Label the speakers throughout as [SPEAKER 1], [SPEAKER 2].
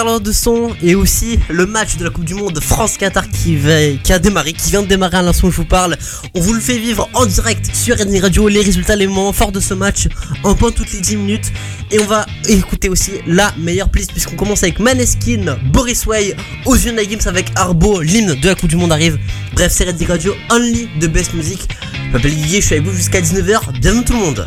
[SPEAKER 1] de son et aussi le match de la Coupe du Monde France-Qatar qui, va, qui qui vient de démarrer à l'instant où je vous parle. On vous le fait vivre en direct sur Redmi Radio, les résultats, les moments forts de ce match en point toutes les 10 minutes. Et on va écouter aussi la meilleure playlist puisqu'on commence avec Maneskin, Boris Way, Ozuna Games avec Arbo, l'hymne de la Coupe du Monde arrive. Bref, c'est Redmi Radio, only the best music. Je m'appelle Guy, je suis avec vous jusqu'à 19h. Bienvenue tout le monde.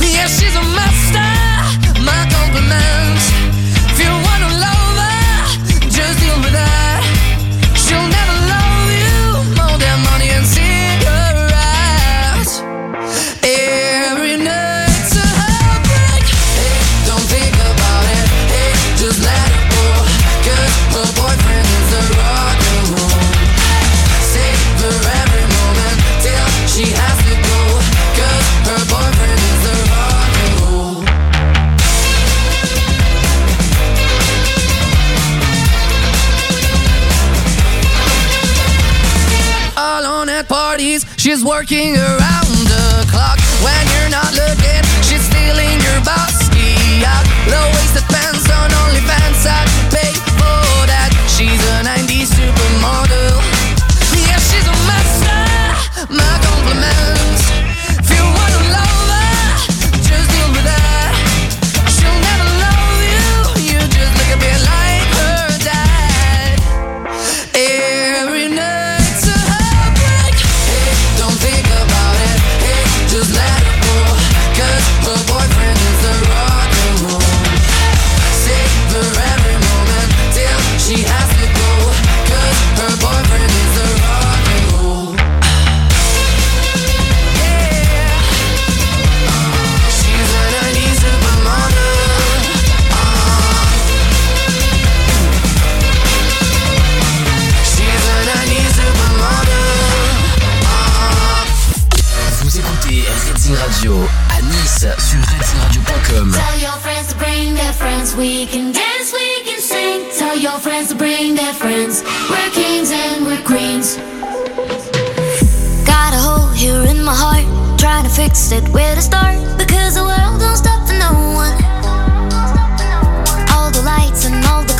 [SPEAKER 2] Yeah, she's a master. My compliments. working around
[SPEAKER 3] We can dance, we can sing. Tell your friends to bring their friends. We're kings and we're queens.
[SPEAKER 4] Got a hole here in my heart. Trying to fix it, where to start? Because the world don't stop for no one. All the lights and all the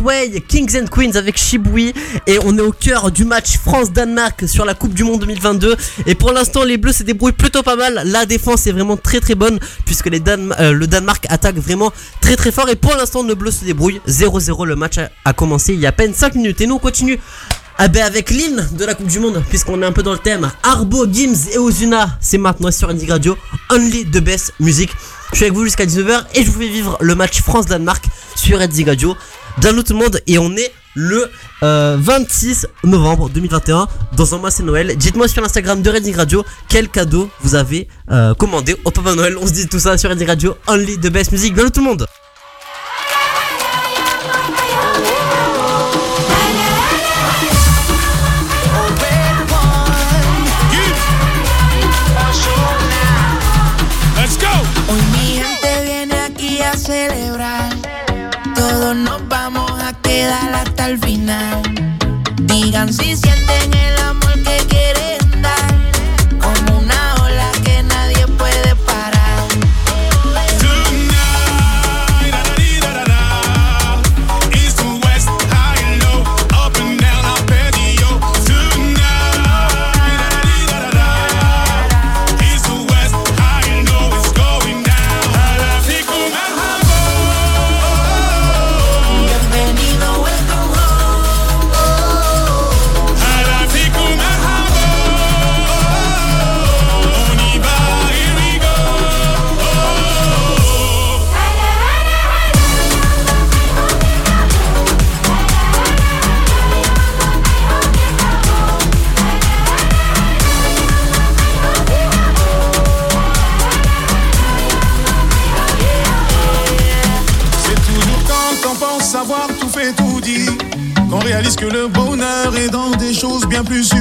[SPEAKER 1] Way, Kings and Queens avec Shibui et on est au cœur du match France-Danemark sur la Coupe du Monde 2022 et pour l'instant les Bleus se débrouillent plutôt pas mal, la défense est vraiment très très bonne puisque les Dan- euh, le Danemark attaque vraiment très très fort et pour l'instant le Bleu se débrouille 0-0 le match a, a commencé il y a à peine 5 minutes et nous on continue ah ben avec l'hymne de la Coupe du Monde, puisqu'on est un peu dans le thème. Arbo, Gims et Ozuna, c'est maintenant sur Indie Radio. Only the best music. Je suis avec vous jusqu'à 19h et je vous fais vivre le match France-Danemark sur Indie Radio. Bienvenue tout le monde et on est le euh, 26 novembre 2021. Dans un mois c'est Noël. Dites-moi sur l'Instagram de Redding Radio quel cadeau vous avez euh, commandé au Papa Noël. On se dit tout ça sur Redding Radio. Only the best music. Bienvenue tout le monde.
[SPEAKER 2] canción si
[SPEAKER 5] siento plus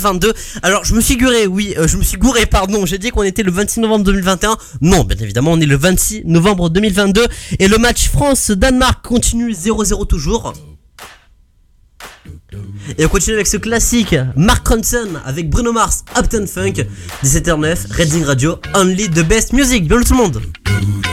[SPEAKER 1] 2022. Alors je me suis oui, euh, je me suis gouré, pardon. J'ai dit qu'on était le 26 novembre 2021. Non, bien évidemment, on est le 26 novembre 2022 et le match France-Danemark continue 0-0 toujours. Et on continue avec ce classique, Mark Ronson avec Bruno Mars, Upton Funk, 17h09, Redding Radio, Only the Best Music. Bienvenue tout le monde.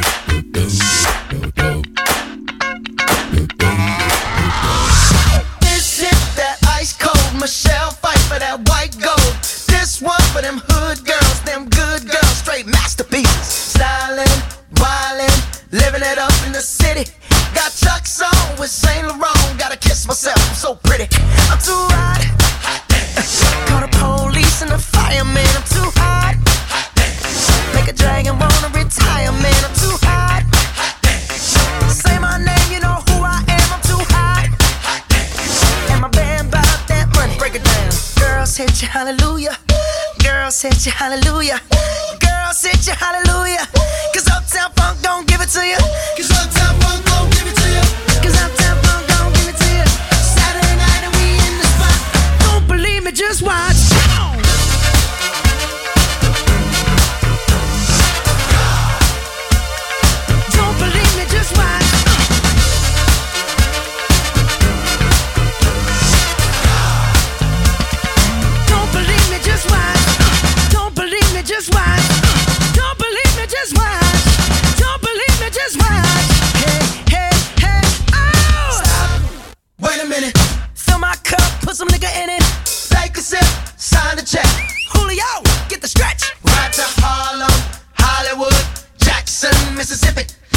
[SPEAKER 6] hallelujah. Girls sit your hallelujah. Cause Uptown Funk don't give it to you. Mississippi.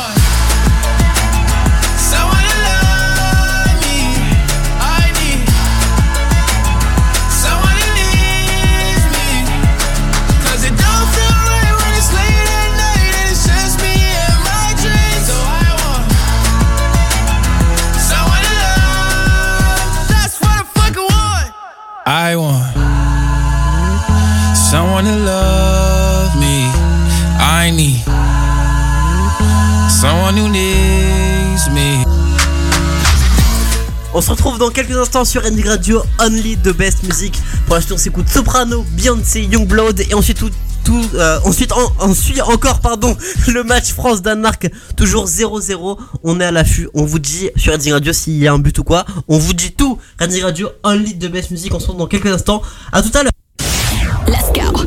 [SPEAKER 2] I want someone to love me. I need someone who needs me.
[SPEAKER 1] On se retrouve dans quelques instants sur Ending Radio, Only the Best Music. Pour suite, on s'écoute Soprano, Beyoncé, Youngblood et ensuite tout. Tout, euh, ensuite, on, on suit encore pardon le match France-Danemark toujours 0-0 on est à l'affût. On vous dit sur Redding Radio s'il y a un but ou quoi. On vous dit tout. Redding Radio only the best music. On se retrouve dans quelques instants. À tout à l'heure.
[SPEAKER 4] Let's go.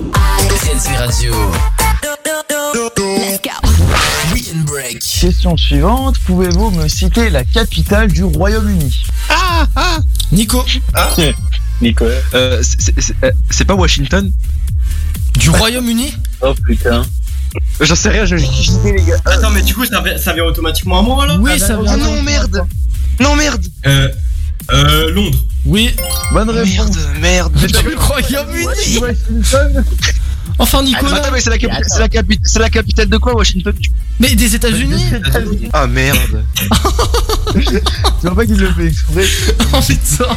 [SPEAKER 7] Redding Radio.
[SPEAKER 4] Let's go.
[SPEAKER 7] Weekend Break.
[SPEAKER 8] Question suivante, pouvez-vous me citer la capitale du Royaume-Uni?
[SPEAKER 2] Nico,
[SPEAKER 9] Nicolas.
[SPEAKER 10] Euh, c'est- c'est euh, c'est pas Washington?
[SPEAKER 2] Du Royaume-Uni
[SPEAKER 9] Oh putain.
[SPEAKER 10] J'en sais rien, je les gars.
[SPEAKER 11] Attends, mais du coup, ça, vient- ça vient automatiquement à moi là?
[SPEAKER 2] Oui, ça vient.
[SPEAKER 10] non, merde Non, merde
[SPEAKER 11] Euh. Euh. Londres.
[SPEAKER 2] Oui,
[SPEAKER 8] Bonne réponse.
[SPEAKER 10] Merde, merde
[SPEAKER 2] du Royaume-Uni.
[SPEAKER 8] Washington
[SPEAKER 2] Enfin,
[SPEAKER 10] Ah,
[SPEAKER 2] Nicolas.
[SPEAKER 10] attends, mais c'est la, capi- c'est la, capi- c'est la capitale de quoi, Washington?
[SPEAKER 2] Mais des États-Unis
[SPEAKER 10] Ah merde
[SPEAKER 8] Tu vois pas qu'il le fait exprès
[SPEAKER 2] Oh putain.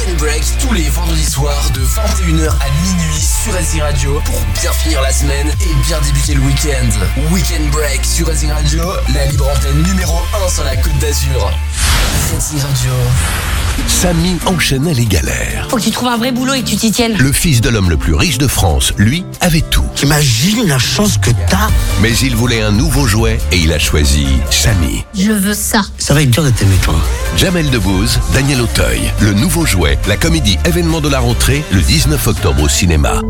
[SPEAKER 7] Weekend Break tous les vendredis soirs de 21h à minuit sur Racing Radio pour bien finir la semaine et bien débuter le week-end. Weekend Break sur Racing Radio, la libre antenne numéro 1 sur la Côte d'Azur. Racing Radio.
[SPEAKER 12] Samy enchaînait les galères.
[SPEAKER 4] Faut que tu trouves un vrai boulot et que tu t'y tiennes.
[SPEAKER 12] Le fils de l'homme le plus riche de France, lui, avait tout.
[SPEAKER 7] Imagine la chance que t'as.
[SPEAKER 12] Mais il voulait un nouveau jouet et il a choisi Samy.
[SPEAKER 4] Je veux ça.
[SPEAKER 7] Ça va être dur de t'aimer toi.
[SPEAKER 12] Jamel Debbouze, Daniel Auteuil, le nouveau jouet, la comédie événement de la rentrée, le 19 octobre au cinéma.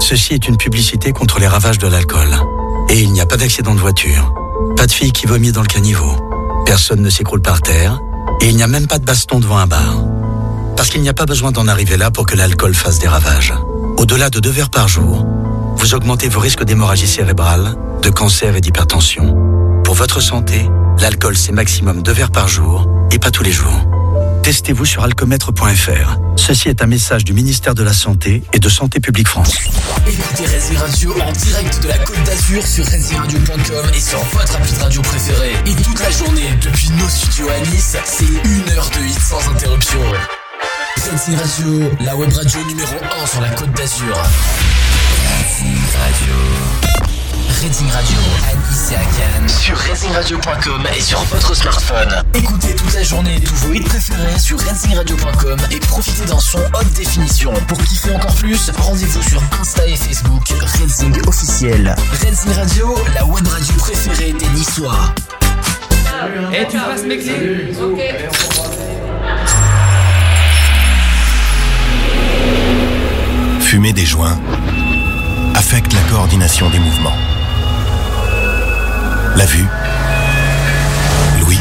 [SPEAKER 13] Ceci est une publicité contre les ravages de l'alcool. Et il n'y a pas d'accident de voiture. Pas de fille qui vomit dans le caniveau. Personne ne s'écroule par terre. Et il n'y a même pas de baston devant un bar. Parce qu'il n'y a pas besoin d'en arriver là pour que l'alcool fasse des ravages. Au-delà de deux verres par jour, vous augmentez vos risques d'hémorragie cérébrale, de cancer et d'hypertension. Pour votre santé, l'alcool c'est maximum deux verres par jour et pas tous les jours. Testez-vous sur alcomètre.fr. Ceci est un message du ministère de la Santé et de Santé publique France.
[SPEAKER 7] Écoutez Racing Radio en direct de la Côte d'Azur sur RacingRadio.com et sur votre appli de radio préférée. Et toute la journée depuis nos studios à Nice, c'est une heure de hit sans interruption. Racing Radio, la web radio numéro 1 sur la Côte d'Azur. Reading Radio à Nice et à Cannes sur RacingRadio.com et sur votre smartphone. Écoutez toute la journée tous vos hits préférés sur RacingRadio.com et profitez d'un son haute définition. Pour kiffer encore plus, rendez-vous sur Insta et Facebook Racing officiel. Racing Radio, la web radio préférée des Niçois.
[SPEAKER 2] Et tu passes mes clés Ok.
[SPEAKER 12] Fumer des joints affecte la coordination des mouvements. La vue, l'ouïe,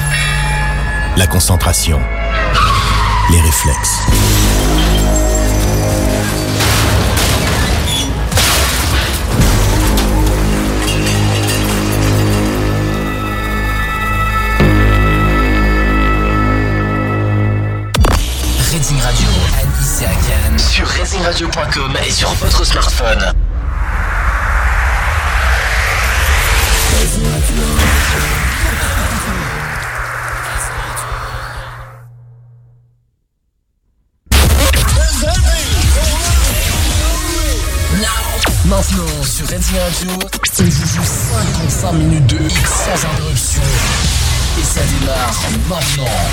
[SPEAKER 12] la concentration, les réflexes.
[SPEAKER 7] Reading Radio Nice et sur RacingRadio.com et sur votre smartphone. Sur Reading Radio, on vous joue 55 minutes de hits sans interruption. Et ça démarre maintenant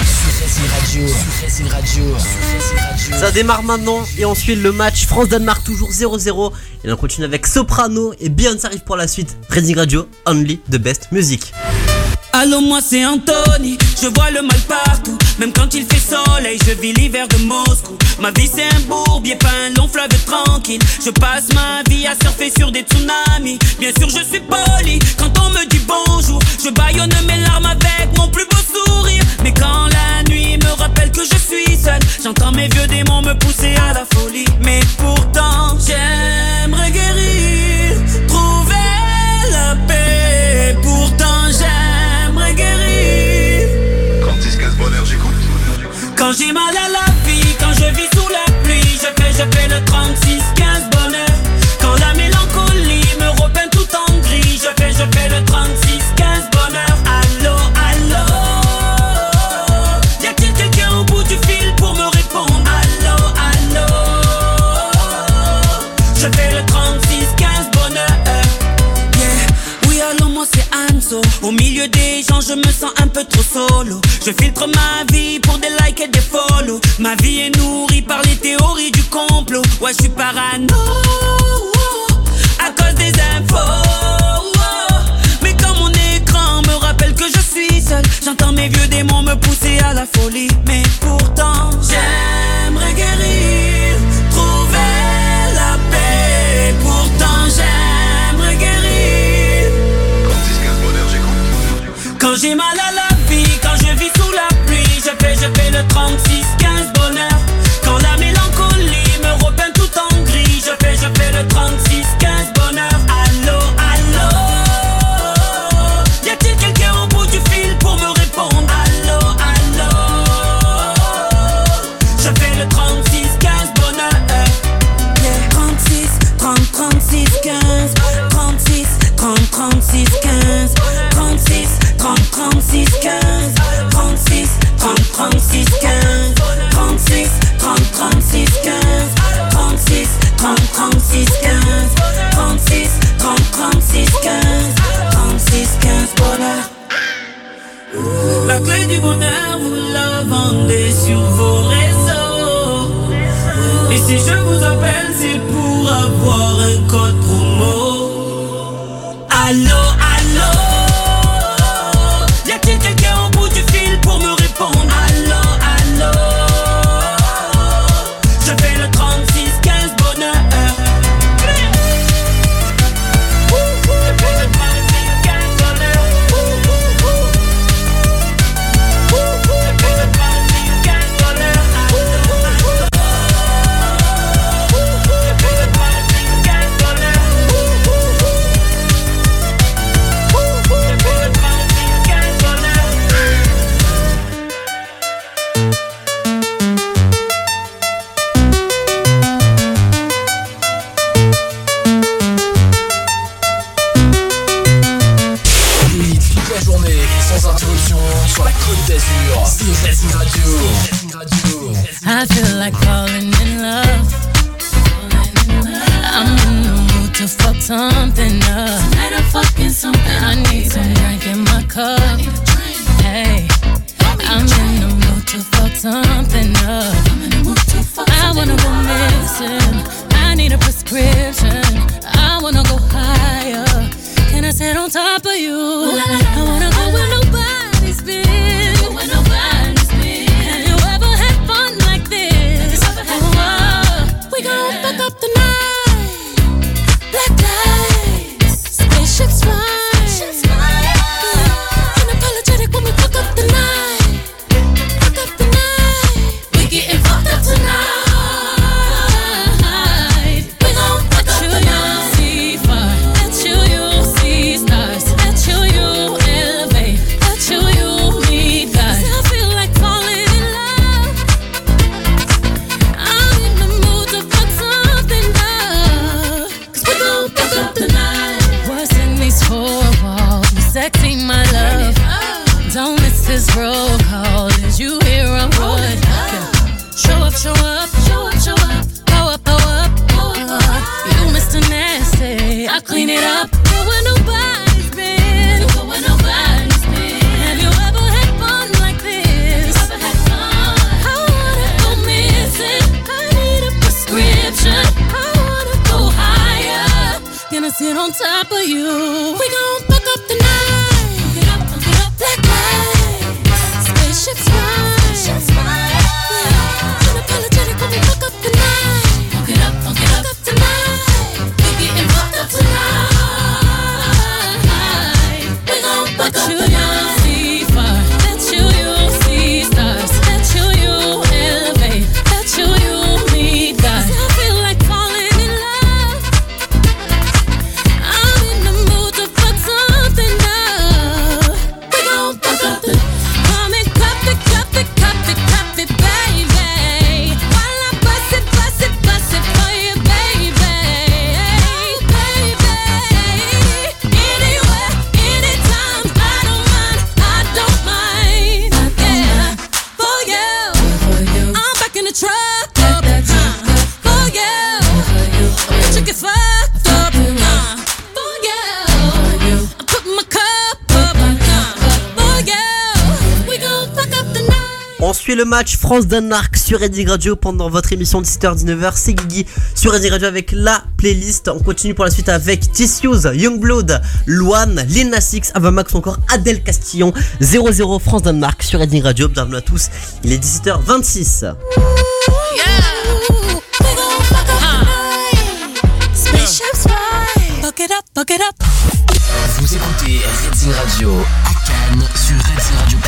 [SPEAKER 7] sur Racing Radio, sur Radio, sur Radio.
[SPEAKER 1] Ça démarre maintenant et on suit le match France-Danemark toujours 0-0 et on continue avec Soprano et Beyoncé arrive pour la suite. Reading Radio, only the best music.
[SPEAKER 14] Allô, moi c'est Anthony, je vois le mal partout. Même quand il fait soleil, je vis l'hiver de Moscou. Ma vie c'est un bourbier, pas un long fleuve tranquille. Je passe ma vie à surfer sur des tsunamis. Bien sûr, je suis poli quand on me dit bonjour. Je baillonne mes larmes avec mon plus beau sourire. Mais quand la nuit me rappelle que je suis seul, j'entends mes vieux démons me pousser à la folie. Mais pourtant, j'aimerais guérir, trouver la paix. Pourtant, j'aimerais guérir.
[SPEAKER 15] Quand il se casse bonheur, j'écoute.
[SPEAKER 14] Quand j'ai mal à la vie vis sous la pluie, je fais, je fais le 36, 15 bonheur. Quand la mélancolie me repeint tout en gris, je fais, je fais le 36. je me sens un peu trop solo. Je filtre ma vie pour des likes et des follow. Ma vie est nourrie par les théories du complot. Ouais, je suis parano à cause des infos. Mais quand mon écran me rappelle que je suis seul, j'entends mes vieux démons me pousser à la folie. Mais See. secret du bonheur, vous la vendez sur vos réseaux. Et si je vous appelle, c'est pour avoir un code promo. Allô, allô.
[SPEAKER 1] Match France-Danemark sur Redding Radio pendant votre émission de 17h-19h. C'est Guigui sur Redding Radio avec la playlist. On continue pour la suite avec Tissues, Youngblood, Luan, Lil Nas Avamax ou encore Adèle Castillon. 0-0 France-Danemark sur Redding Radio. Bienvenue à tous. Il est 17h26.
[SPEAKER 16] Spaceships fly. Buck it up, buck it up.
[SPEAKER 7] Vous écoutez Redding Radio à Cannes sur reddingradio.com.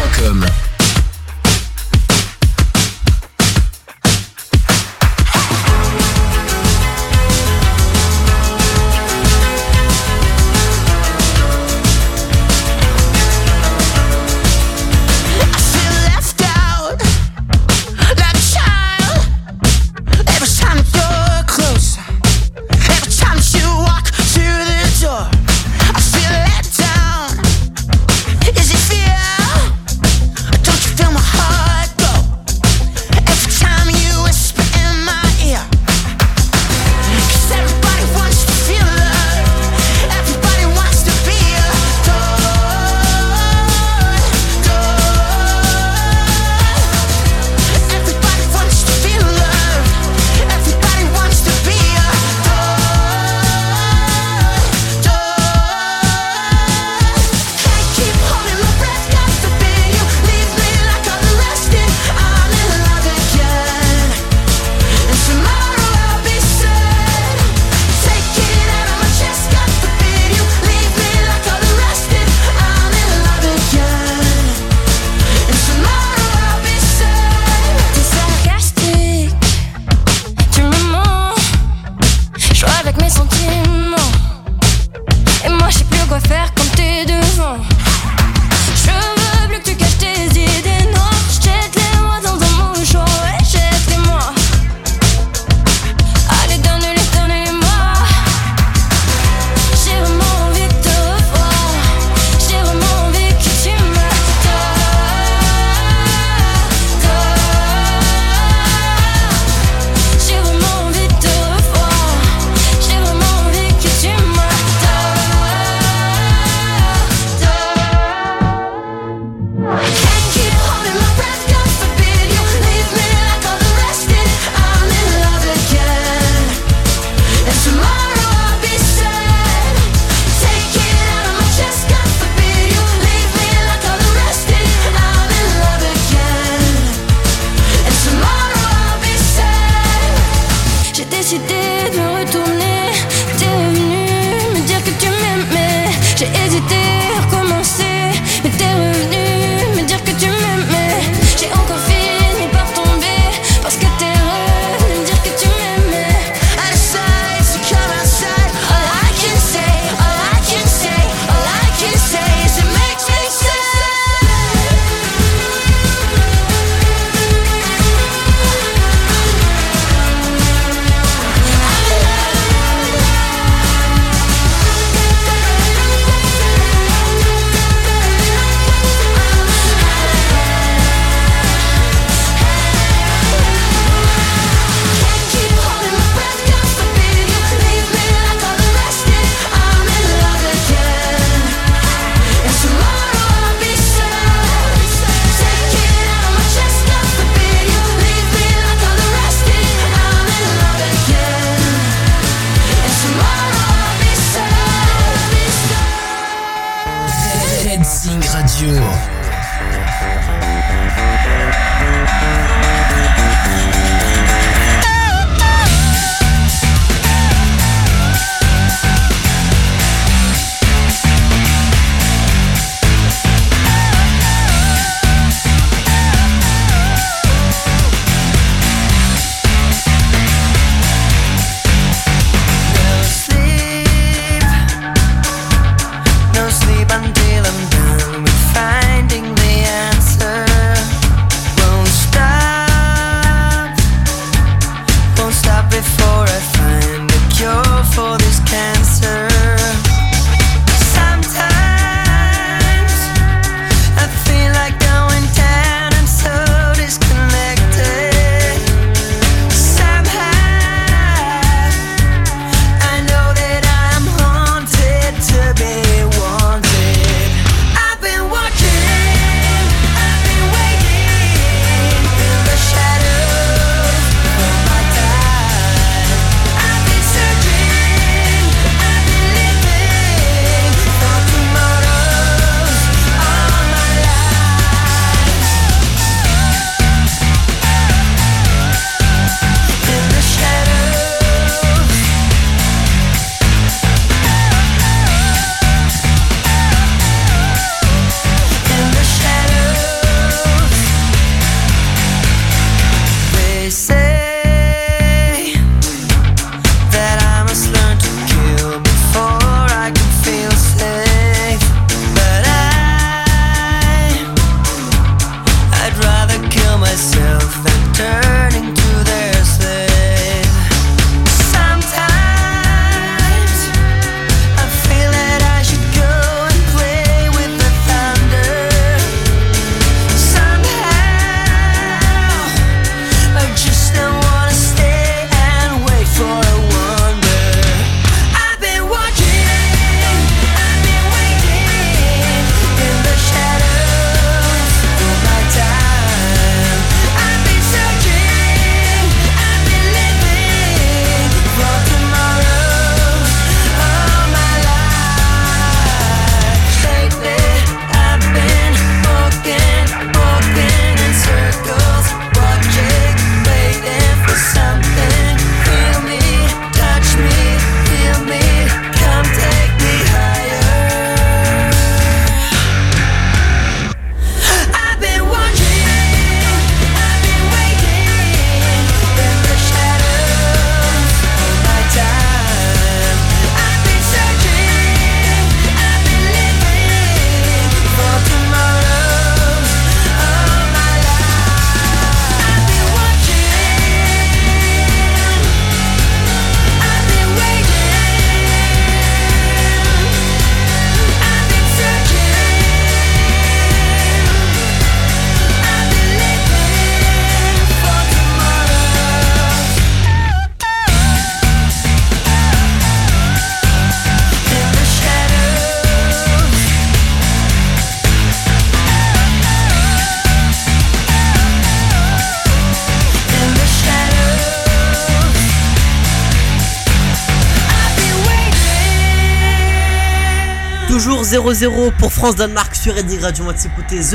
[SPEAKER 3] 0 pour France-Danemark sur Redding Radio. On va s'écouter The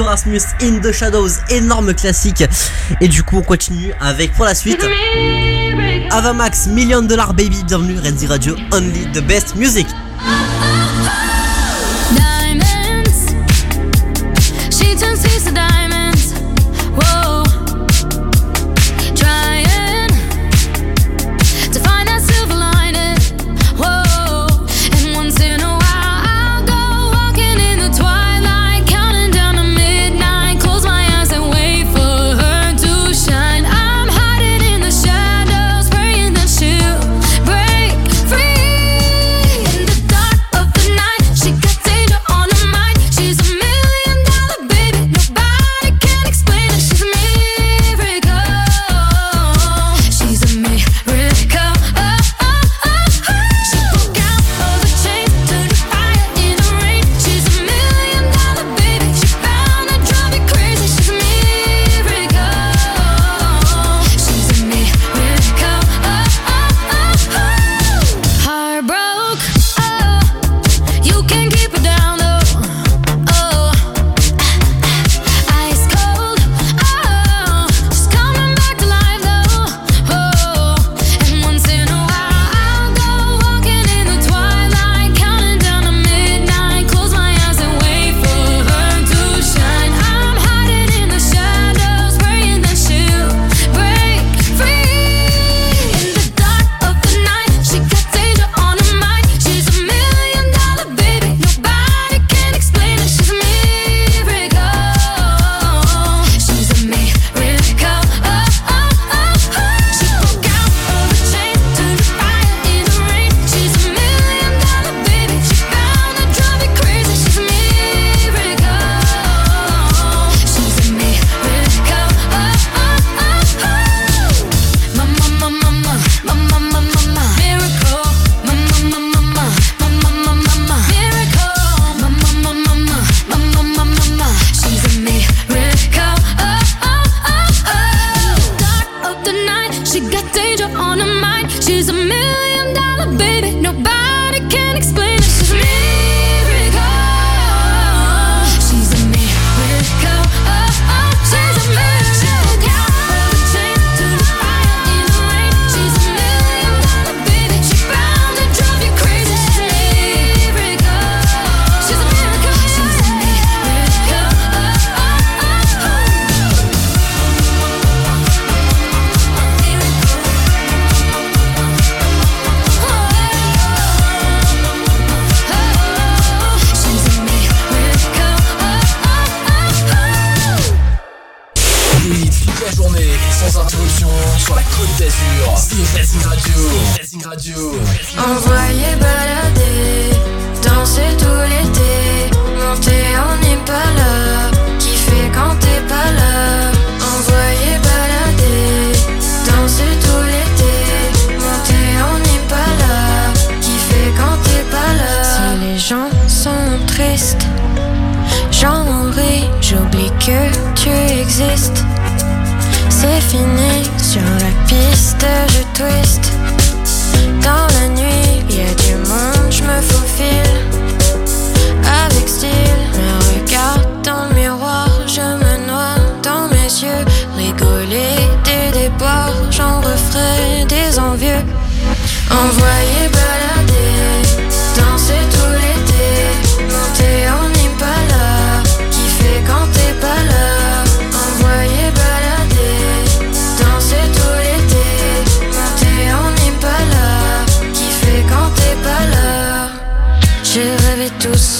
[SPEAKER 3] in the Shadows, énorme classique. Et du coup, on continue avec pour la suite Avamax, Million Dollar Baby. Bienvenue, Redding Radio, only the best music.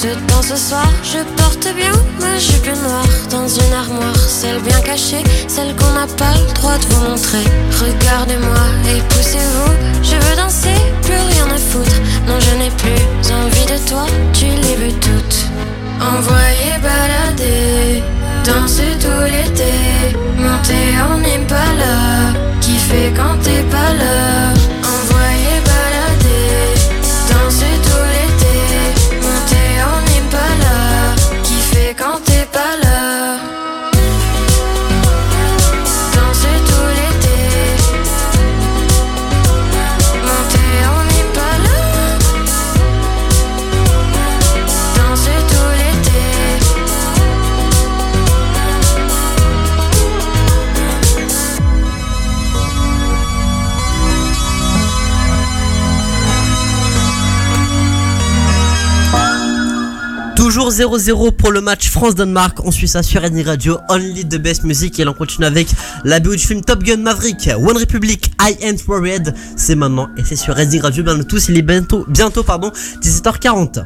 [SPEAKER 16] Ce temps, ce soir, je porte bien ma jupe noire dans une armoire, celle bien cachée, celle qu'on n'a pas le droit de vous montrer. Regardez-moi et poussez-vous, je veux danser, plus rien à foutre. Non, je n'ai plus envie de toi, tu les veux toutes. Envoyez balader, danser tout l'été, monter en Impala, kiffer quand t'es pas là.
[SPEAKER 17] Toujours 0-0 pour le match France-Danemark. On suit ça sur Redding Radio, Only the Best Music. Et là, on continue avec la BO du film Top Gun Maverick, One Republic, I Ain't Worried. C'est maintenant et c'est sur Redding Radio. Bienvenue tous, il est bientôt, bientôt pardon, 17h40.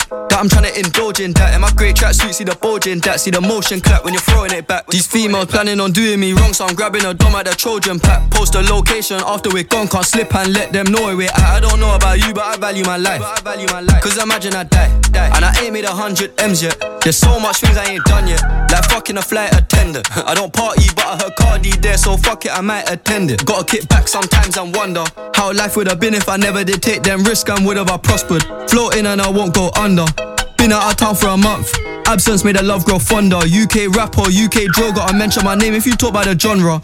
[SPEAKER 18] that I'm trying to indulge in that. In my great tracksuit, see the bulge in that. See the motion clap when you're throwing it back. These females planning on doing me wrong, so I'm grabbing a dom at the Trojan pack. Post a location after we're gone, can't slip and let them know we're at. I don't know about you, but I value my life. Cause imagine I die, and I ain't made a hundred M's yet. There's so much things I ain't done yet. Like fucking a flight attendant. I don't party, but I heard Cardi there, so fuck it, I might attend it. Gotta kick back sometimes and wonder how life would have been if I never did take them risks and would have I prospered. Floating and I won't go under. Been out of town for a month. Absence made the love grow fonder. UK rapper, UK drill, gotta mention my name if you talk about the genre.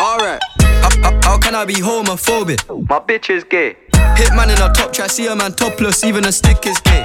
[SPEAKER 18] Alright, how can I be homophobic? My bitch is gay. Hitman in a top try, see a man topless, even a stick is gay.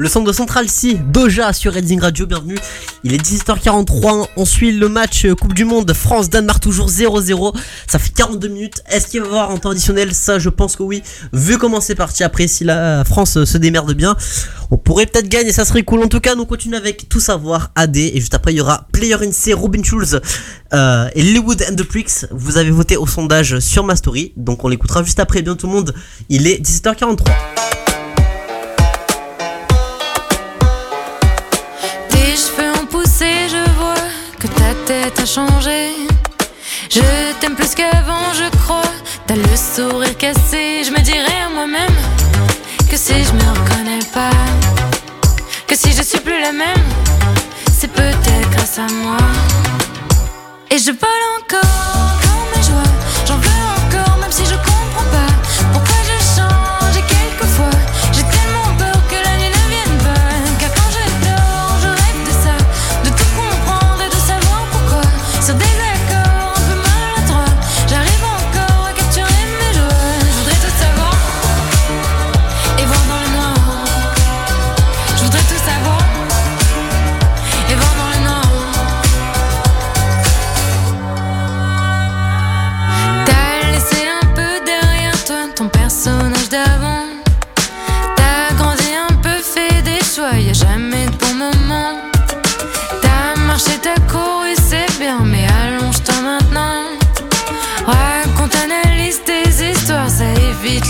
[SPEAKER 17] Le centre de Central C, Doja sur Redding Radio, bienvenue. Il est 17h43, on suit le match euh, Coupe du Monde France-Danemark toujours 0-0. Ça fait 42 minutes. Est-ce qu'il va y avoir un temps additionnel? Ça, je pense que oui. Vu comment c'est parti après, si la France euh, se démerde bien, on pourrait peut-être gagner, ça serait cool. En tout cas, nous continuons avec Tout Savoir AD. Et juste après, il y aura Player in C, Robin Schulz euh, et Leewood and the Pricks. Vous avez voté au sondage sur ma story, donc on l'écoutera juste après. Bien tout le monde, il est 17h43.
[SPEAKER 16] Je t'aime plus qu'avant, je crois. T'as le sourire cassé, je me dirais à moi-même que si je me reconnais pas, que si je suis plus la même, c'est peut-être grâce à moi. Et je vole encore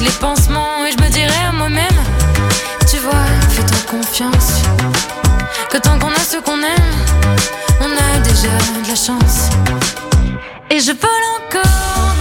[SPEAKER 16] Les pansements et je me dirai à moi-même. Tu vois, fais-toi confiance. Que tant qu'on a ce qu'on aime On a déjà de la chance. Et je vole encore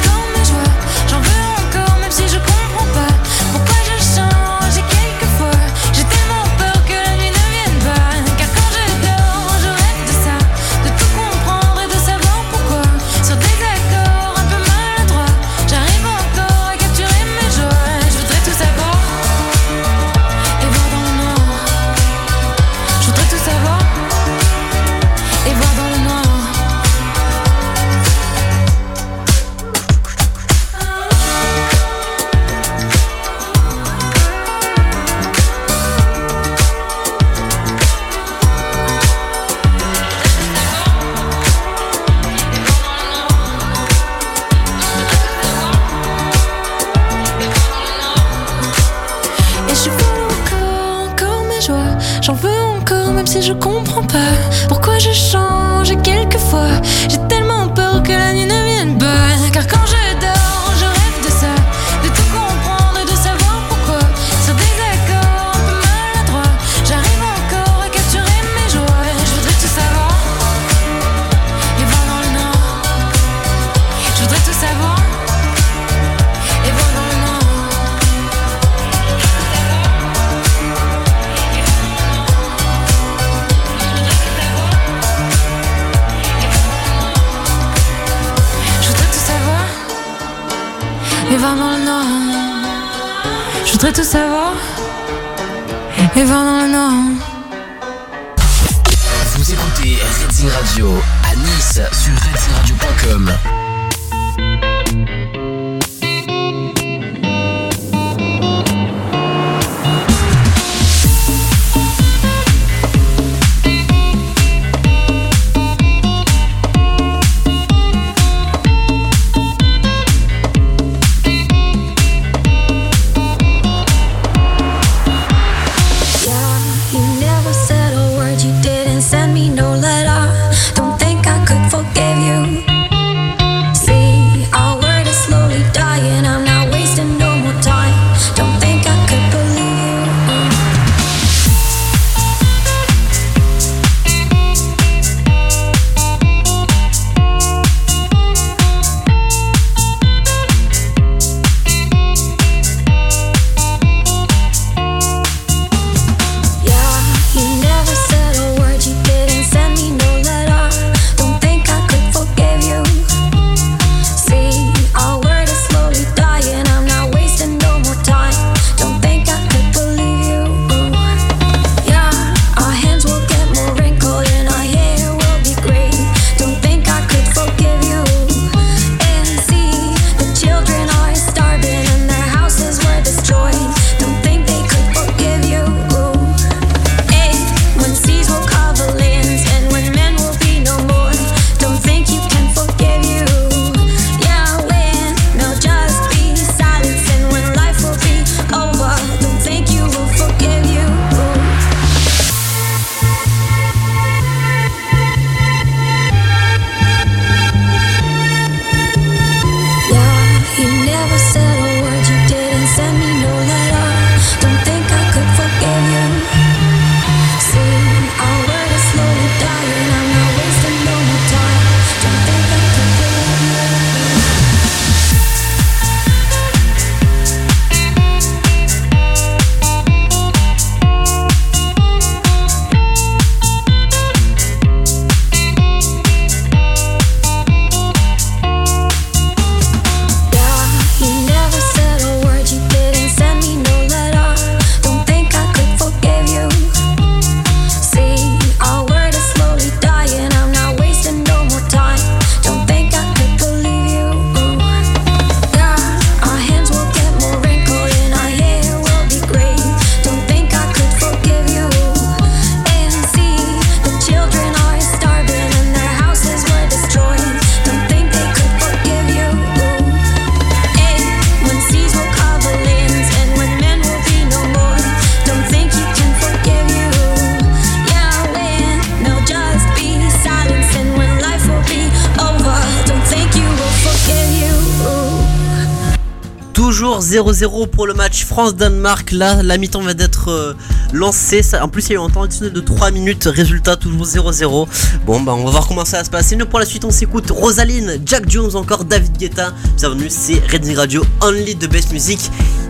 [SPEAKER 1] 0-0 pour le match France-Danemark. Là, la mi-temps va d'être euh, lancée. En plus, il y a eu un temps additionnel de 3 minutes. Résultat, toujours 0-0. Bon, bah, on va voir comment ça va se passer. Nous, pour la suite, on s'écoute Rosaline, Jack Jones, encore David Guetta. Bienvenue, c'est Redding Radio Only de Best Music.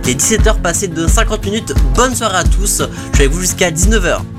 [SPEAKER 1] Il est 17h passé de 50 minutes. Bonne soirée à tous. Je suis avec vous jusqu'à 19h.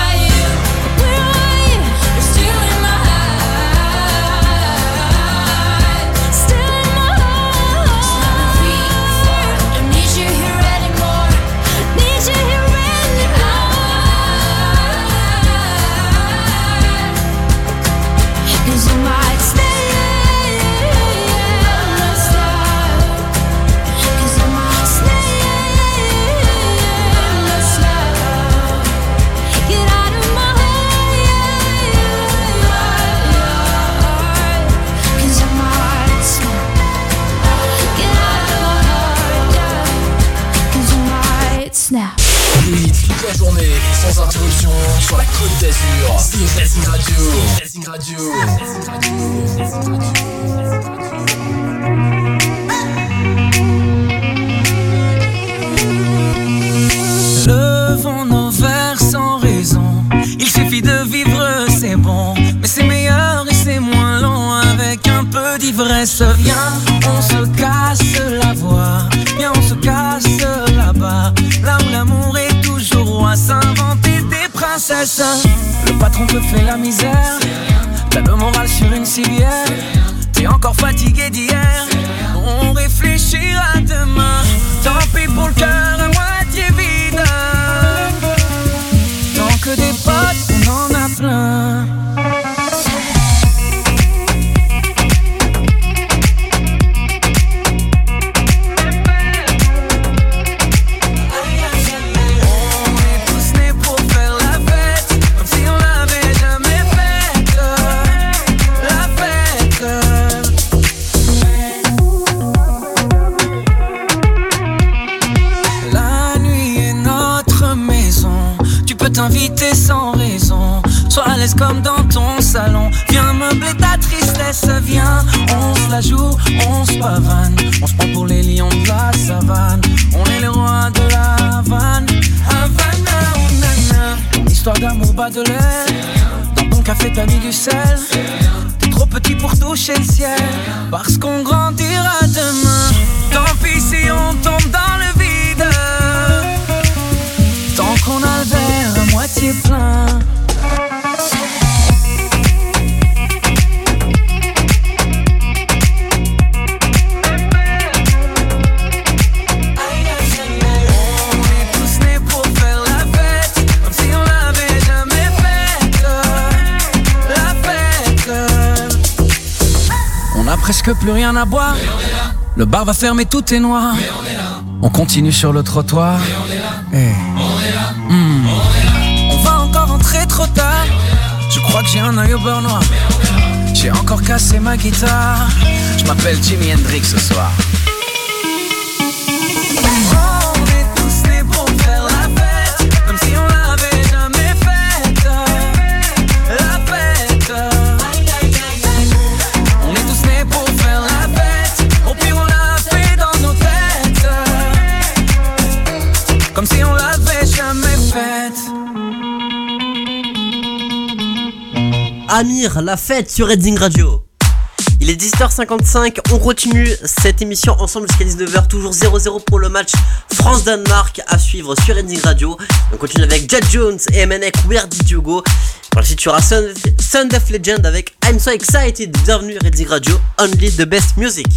[SPEAKER 7] sans interruption, sur la côte d'Azur. C'est Racing Radio. Racing Radio.
[SPEAKER 17] Nos verres sans raison. Il suffit de vivre, c'est bon. Mais c'est meilleur et c'est moins long avec un peu d'ivresse. Viens, Le patron te fait la misère. T'as le moral sur une civière. T'es encore fatigué d'hier. On réfléchira demain. Tant pis pour le cœur on se pavane. On se prend pour les lions de la savane. On est les rois de la Havane. Havana, on histoire d'amour bas de l'aile. Dans ton café, t'as mis du sel. T'es trop petit pour toucher le ciel. Parce qu'on grandira demain. Tant pis si on tombe dans le vide. Tant qu'on a le verre à moitié plein. presque plus rien à boire. Le bar va fermer, tout est noir. On, continue sur le trottoir. Mais on, va encore entrer trop tard. Je crois que j'ai un œil au beurre noir. J'ai encore cassé ma guitare. Je m'appelle Jimi Hendrix ce soir.
[SPEAKER 19] Amir, la fête sur Redding Radio. Il est 10h55, on continue cette émission ensemble jusqu'à 19h, toujours 0-0 pour le match France-Danemark à suivre sur Redding Radio. On continue avec Jad Jones et MNEC, Where Did You Go? Par la suite, tu auras Sun, Sun Legend avec I'm So Excited. Bienvenue Redding Radio, only the best music.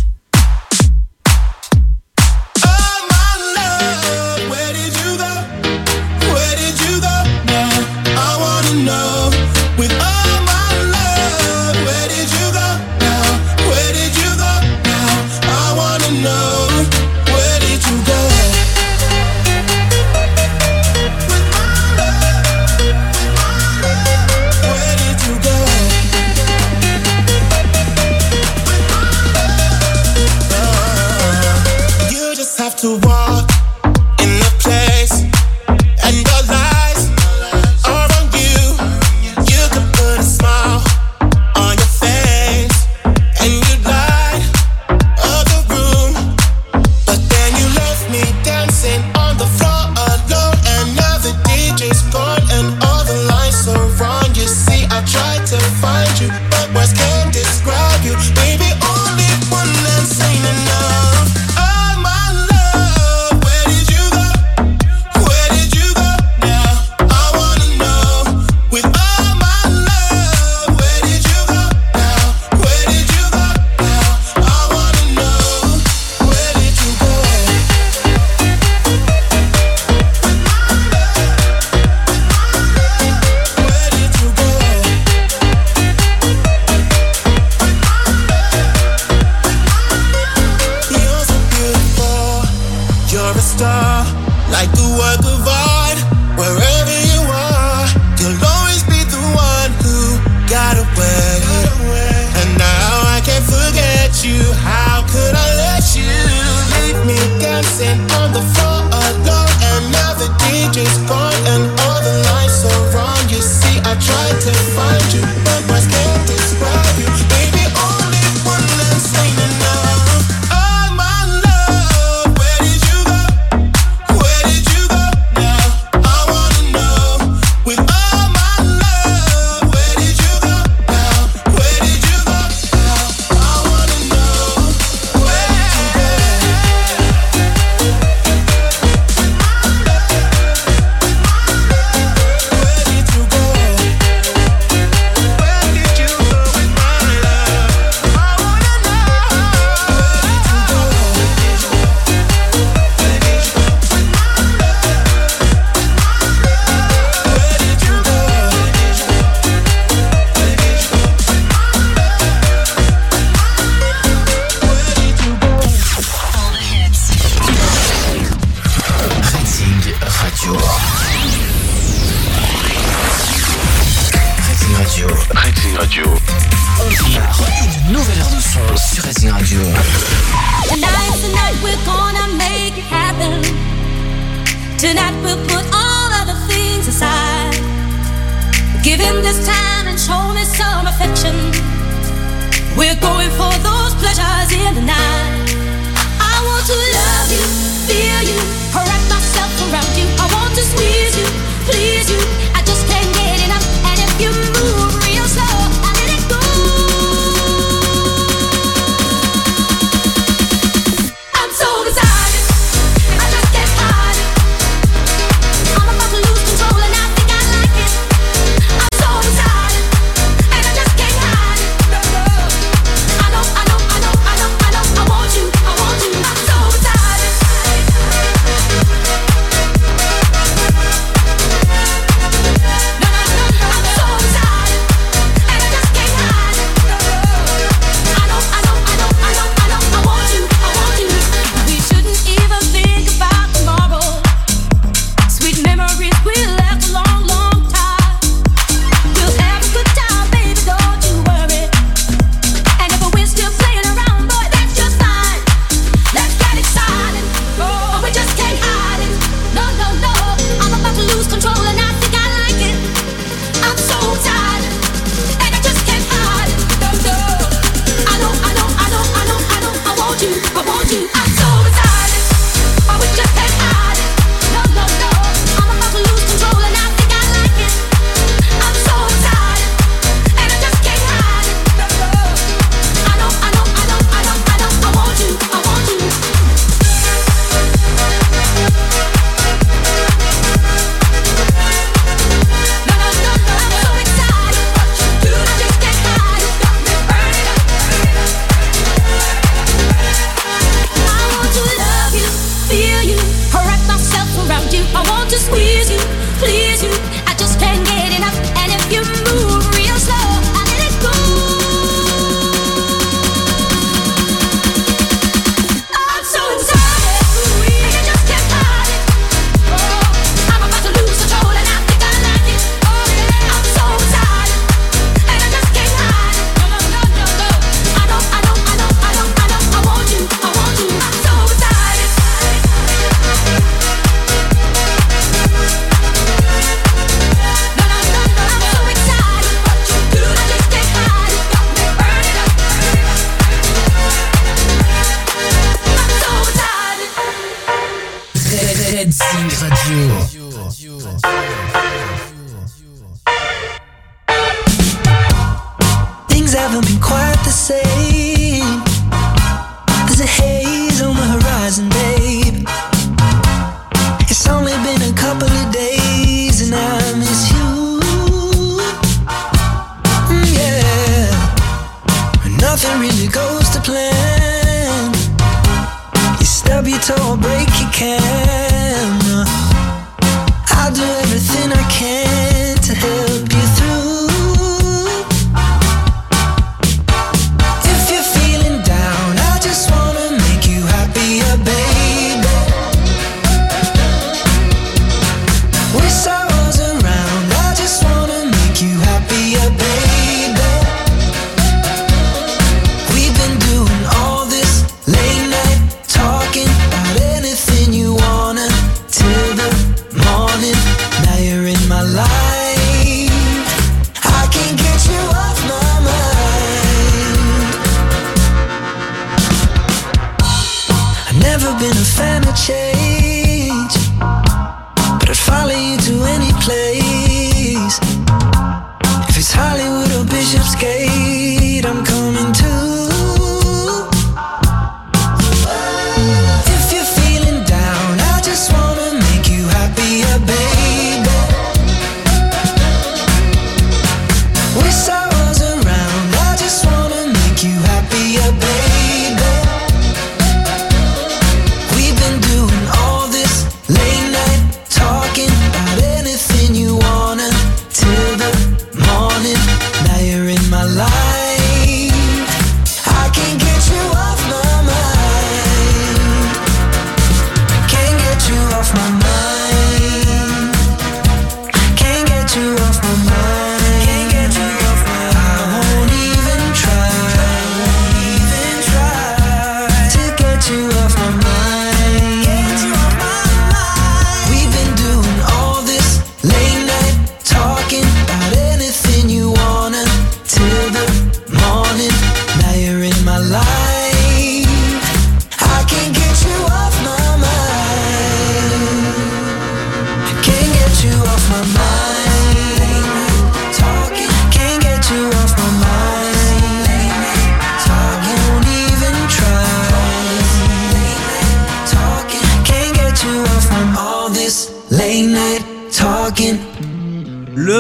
[SPEAKER 17] do I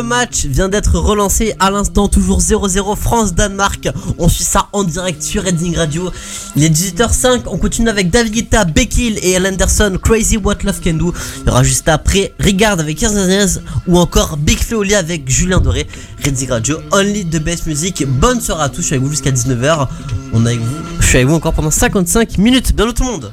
[SPEAKER 1] match vient d'être relancé à l'instant, toujours 0-0 France-Danemark. On suit ça en direct sur Redding Radio. Il est 18h05, on continue avec David Guetta, Beckil et El Anderson, Crazy What Love Can Do. Il y aura juste après Regarde avec Hernandez ou encore Big Feoli avec Julien Doré. Redding Radio, only the best music. Bonne soirée à tous, je suis avec vous jusqu'à 19h. On est avec vous, je suis avec vous encore pendant 55 minutes. Bien tout le monde!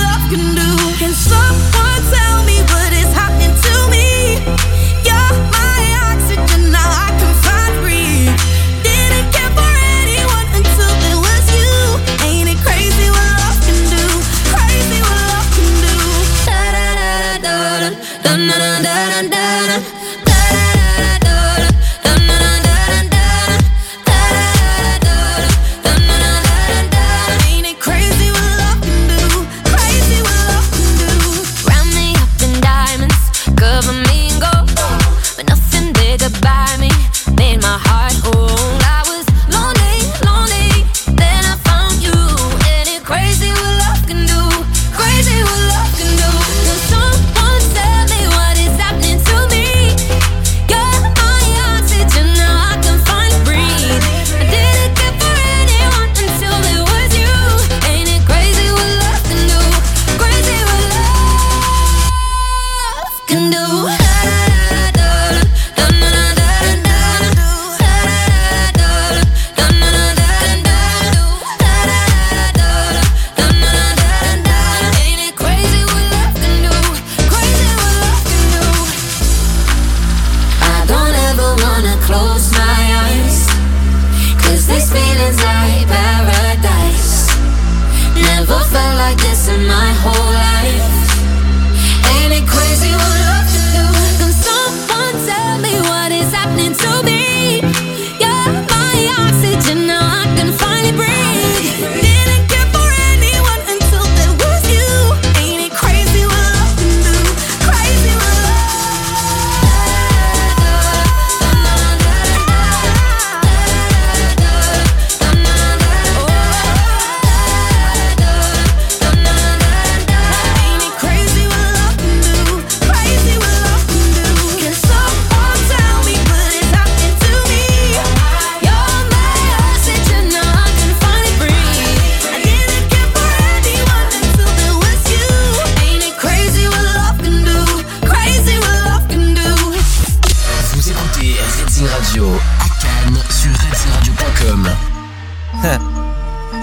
[SPEAKER 19] na na na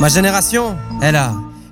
[SPEAKER 20] Ma génération, elle a.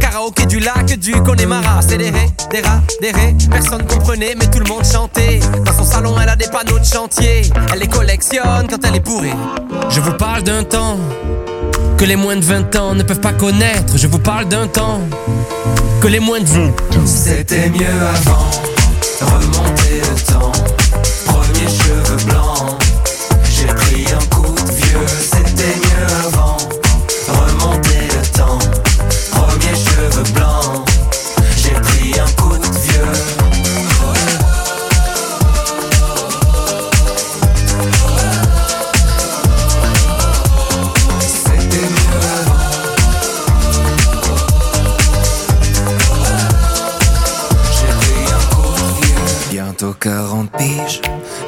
[SPEAKER 20] Karaoké du lac du Connemara. C'est des ré, des rats, des ré. Personne comprenait, mais tout le monde chantait. Dans son salon, elle a des panneaux de chantier. Elle les collectionne quand elle est bourrée. Je vous parle d'un temps que les moins de 20 ans ne peuvent pas connaître. Je vous parle d'un temps que les moins de 20
[SPEAKER 21] C'était mieux avant, remonter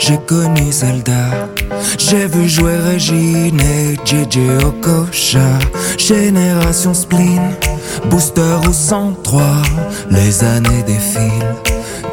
[SPEAKER 21] j'ai connu Zelda. J'ai vu jouer Régine et JJ Okocha. Génération spleen, booster au 103. Les années défilent,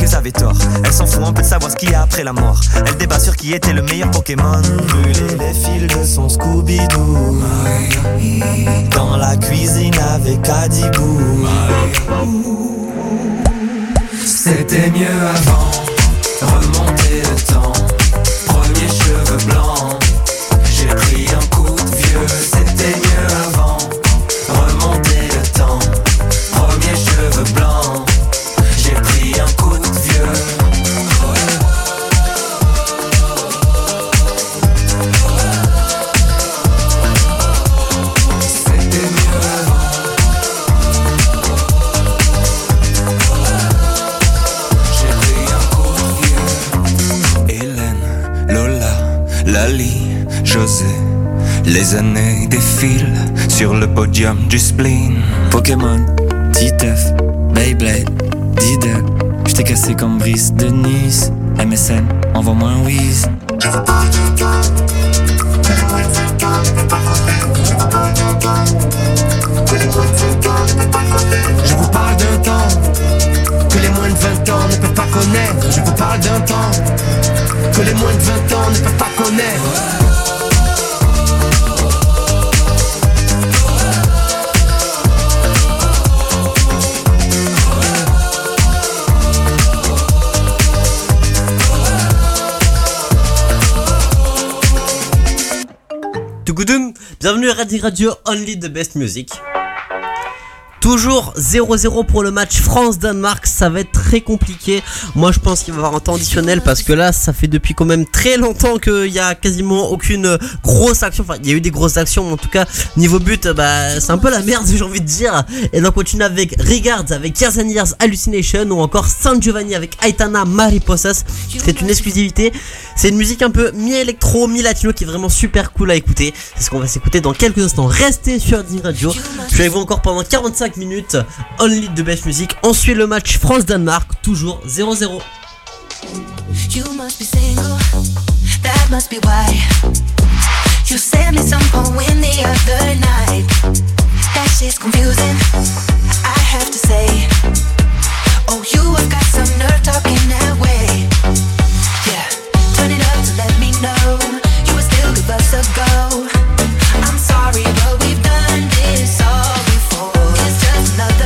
[SPEAKER 22] qu'ils avaient tort. Elle s'en fout un peu de savoir ce qu'il y a après la mort. Elle débat sur qui était le meilleur Pokémon. Brûler les fils de son Scooby-Doo. Dans la cuisine avec Adibou.
[SPEAKER 21] C'était mieux avant, remonter le temps. Premier cheveux blancs, Les années défilent sur le podium du spleen.
[SPEAKER 23] Pokémon, Titeuf, Beyblade, Diddle. J't'ai cassé comme Brice de Nice. MSN, envoie-moi un whiz.
[SPEAKER 20] Je vous parle d'un temps que les moins de 20 ans ne peuvent pas connaître. Je vous parle d'un temps que les moins de 20 ans ne peuvent pas connaître.
[SPEAKER 1] Bienvenue à Radio Radio Only the Best Music. Toujours 0-0 pour le match France-Danemark, ça va être très compliqué. Moi je pense qu'il va y avoir un temps additionnel parce que là ça fait depuis quand même très longtemps qu'il y a quasiment aucune grosse action. Enfin il y a eu des grosses actions mais en tout cas niveau but bah c'est un peu la merde j'ai envie de dire. Et donc on continue avec Regards avec Years Years Hallucination ou encore San Giovanni avec Aitana Mariposas. C'est une exclusivité. C'est une musique un peu mi-électro, mi-latino qui est vraiment super cool à écouter. C'est ce qu'on va s'écouter dans quelques instants. Restez sur Disney Radio. Je avec vous encore pendant 45 minutes. Only de best music. Ensuite le match France-Danemark, toujours 0-0.
[SPEAKER 4] You must be single, that must be why. You sent me some poem the other night. That shit's confusing, I have to say. Oh, you have got some nerve talking that way. Yeah, turn it up to let me know you would still give us a go. I'm sorry, but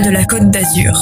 [SPEAKER 4] de la Côte d'Azur.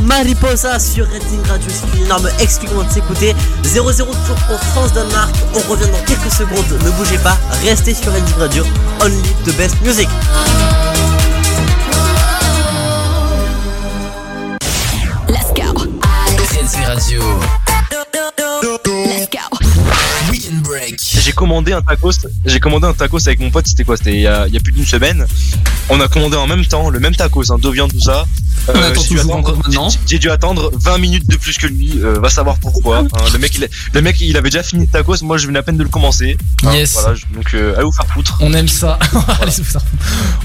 [SPEAKER 1] Mariposa sur Redding Radio. C'est une énorme excuse de s'écouter. 0-0 tour en France-Danemark. On revient dans quelques secondes. Ne bougez pas, restez sur Redding Radio. Only the best music.
[SPEAKER 7] Let's go. Rating Radio. Lascar. Weekend Break.
[SPEAKER 10] J'ai commandé un tacos. J'ai commandé un tacos avec mon pote. C'était quoi? C'était il y, a, plus d'une semaine. On a commandé en même temps le même tacos, hein, deux tout ça.
[SPEAKER 24] On attend
[SPEAKER 10] j'ai dû
[SPEAKER 24] toujours
[SPEAKER 10] attendre-
[SPEAKER 24] encore maintenant.
[SPEAKER 10] j'ai- J'ai dû attendre 20 minutes de plus que lui. euh, va savoir pourquoi. hein. le mec, il, a- le mec, il avait déjà fini le tacos. Moi, je venais à peine de le commencer. Hein,
[SPEAKER 24] Yes.
[SPEAKER 10] Voilà, je- donc, euh, allez vous faire foutre.
[SPEAKER 24] On aime ça. Ça.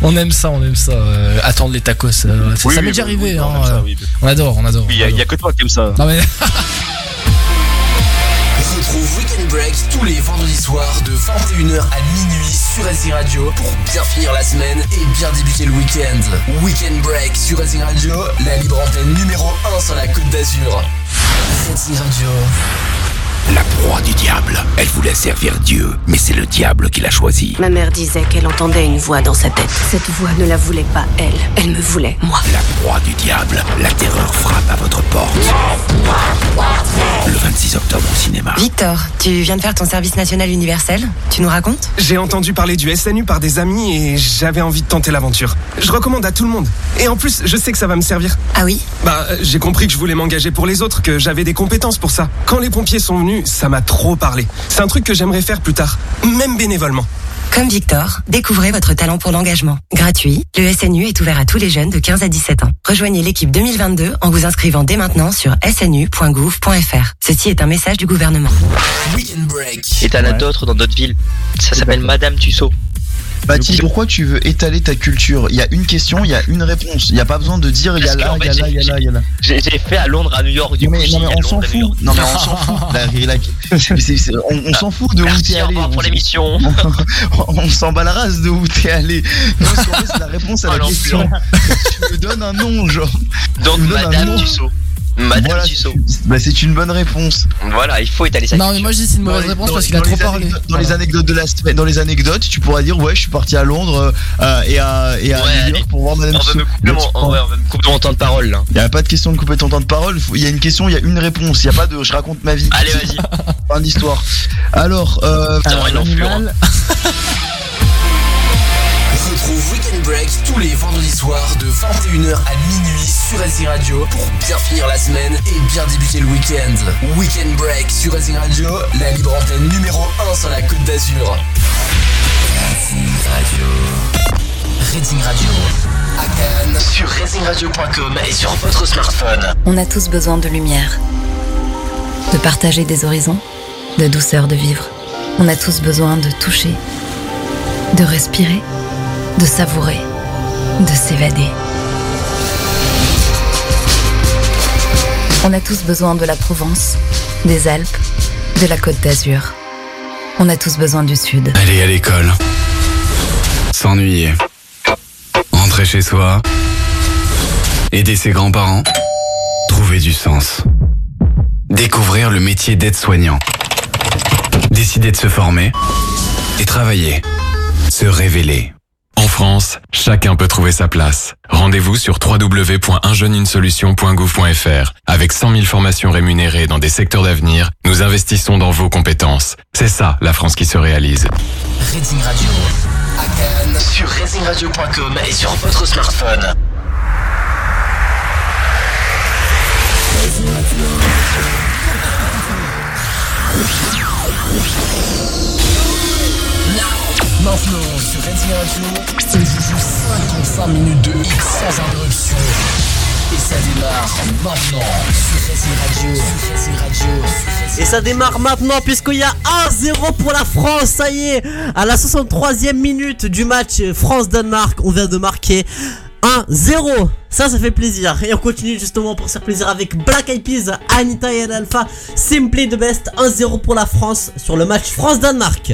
[SPEAKER 24] on aime ça, on aime ça. euh, attendre les tacos. euh, ça
[SPEAKER 10] Oui,
[SPEAKER 24] ça
[SPEAKER 10] oui,
[SPEAKER 24] m'est déjà arrivé.
[SPEAKER 10] oui, on
[SPEAKER 24] hein,
[SPEAKER 10] aime ça,
[SPEAKER 24] euh,
[SPEAKER 10] oui.
[SPEAKER 24] on adore, on adore.
[SPEAKER 10] Il y, a- a que toi qui aime ça.
[SPEAKER 24] Non mais
[SPEAKER 7] Retrouve Weekend Break tous les vendredis soirs de 21h à minuit sur Racing Radio pour bien finir la semaine et bien débuter le week-end. Weekend Break sur Racing Radio, la libre antenne numéro 1 sur la Côte d'Azur. Racing Radio.
[SPEAKER 12] La proie du diable. Elle voulait servir Dieu, mais c'est le diable qui l'a choisi.
[SPEAKER 25] Ma mère disait qu'elle entendait une voix dans sa tête. Cette voix ne la voulait pas elle, elle me voulait moi.
[SPEAKER 12] La proie du diable. La terreur frappe à votre porte. Le 26 octobre au cinéma.
[SPEAKER 26] Victor, tu viens de faire ton service national universel Tu nous racontes?
[SPEAKER 27] J'ai entendu parler du SNU par des amis et j'avais envie de tenter l'aventure. Je recommande à tout le monde. Et en plus, je sais que ça va me servir.
[SPEAKER 26] Ah oui?
[SPEAKER 27] Bah, euh, j'ai compris que je voulais m'engager pour les autres, que j'avais des compétences pour ça. Quand les pompiers sont venus, ça m'a trop parlé. C'est un truc que j'aimerais faire plus tard, même bénévolement.
[SPEAKER 26] Comme Victor, découvrez votre talent pour l'engagement. Gratuit, le SNU est ouvert à tous les jeunes de 15 à 17 ans. Rejoignez l'équipe 2022 en vous inscrivant dès maintenant sur snu.gouv.fr. Ceci est un message du gouvernement.
[SPEAKER 7] Weekend Break.
[SPEAKER 28] Et t'en as d'autres dans d'autres villes. Ça s'appelle Madame Tussaud.
[SPEAKER 29] Baptiste, pourquoi tu veux étaler ta culture? Il y a une question, il y a une réponse. Il n'y a pas besoin de dire il y a là, il y a là, il y a là, il y a là.
[SPEAKER 28] J'ai fait à Londres, à New York, du coup.
[SPEAKER 29] non, mais on s'en fout. Non mais on s'en fout. On s'en fout de où t'es allé. On-
[SPEAKER 28] pour l'émission.
[SPEAKER 29] On, on s'en bat la race de où t'es allé. C'est la réponse à
[SPEAKER 28] Oh,
[SPEAKER 29] la question. tu me donnes un nom, genre.
[SPEAKER 28] Donc, Madame
[SPEAKER 29] nom.
[SPEAKER 28] Madame
[SPEAKER 29] Voilà,
[SPEAKER 28] Tussaud.
[SPEAKER 29] Bah, c'est une bonne réponse.
[SPEAKER 28] Voilà, il faut étaler sa
[SPEAKER 24] Non mais moi je dis c'est une mauvaise
[SPEAKER 29] Dans les-
[SPEAKER 24] réponse
[SPEAKER 29] dans-
[SPEAKER 24] parce qu'il a
[SPEAKER 29] dans
[SPEAKER 24] trop
[SPEAKER 29] les
[SPEAKER 24] parlé.
[SPEAKER 29] anecdotes- Dans les anecdotes de la semaine, dans les anecdotes, tu pourras dire ouais, je suis parti à Londres euh, et à, et à
[SPEAKER 28] Ouais,
[SPEAKER 29] New
[SPEAKER 28] allez.
[SPEAKER 29] York pour voir Madame
[SPEAKER 28] On va
[SPEAKER 29] Tussaud.
[SPEAKER 28] me couper mon, on va- me couper mon temps de parole là.
[SPEAKER 29] Il n'y a pas de question de couper ton temps de parole. Il y a une question, il y a une réponse. Il n'y a pas de je raconte ma vie.
[SPEAKER 28] Allez, vas-y.
[SPEAKER 29] Fin d'histoire. Alors, euh, l'animal-
[SPEAKER 7] Weekend Break tous les vendredis soirs de 21h à minuit sur Racing Radio pour bien finir la semaine et bien débuter le week-end. Weekend Break sur Racing Radio, la libre antenne numéro 1 sur la Côte d'Azur. Radio. Racing Radio. À sur racingradio.com et sur votre smartphone.
[SPEAKER 30] On a tous besoin de lumière, de partager des horizons, de douceur de vivre. On a tous besoin de toucher, de respirer, de savourer, de s'évader. On a tous besoin de la Provence, des Alpes, de la Côte d'Azur. On a tous besoin du Sud.
[SPEAKER 31] Aller à l'école. S'ennuyer. Rentrer chez soi. Aider ses grands-parents. Trouver du sens. Découvrir le métier d'aide-soignant. Décider de se former. Et travailler. Se révéler.
[SPEAKER 32] Chacun peut trouver sa place. Rendez-vous sur www.unjeunesolution.gouv.fr. Avec 100 000 formations rémunérées dans des secteurs d'avenir, nous investissons dans vos compétences. C'est ça, la France qui se réalise.
[SPEAKER 7] Et sur votre smartphone. Maintenant sur Radio, c'est joue 55 minutes de X sans interruption. Et ça démarre maintenant sur Radio.
[SPEAKER 1] Et ça démarre maintenant puisqu'il y a 1-0 pour la France, ça y est À la 63e minute du match France-Danemark, on vient de marquer 1-0 Ça, ça fait plaisir Et on continue justement pour se faire plaisir avec Black Eyed Peas, Anita et Alpha Simply the best, 1-0 pour la France sur le match France-Danemark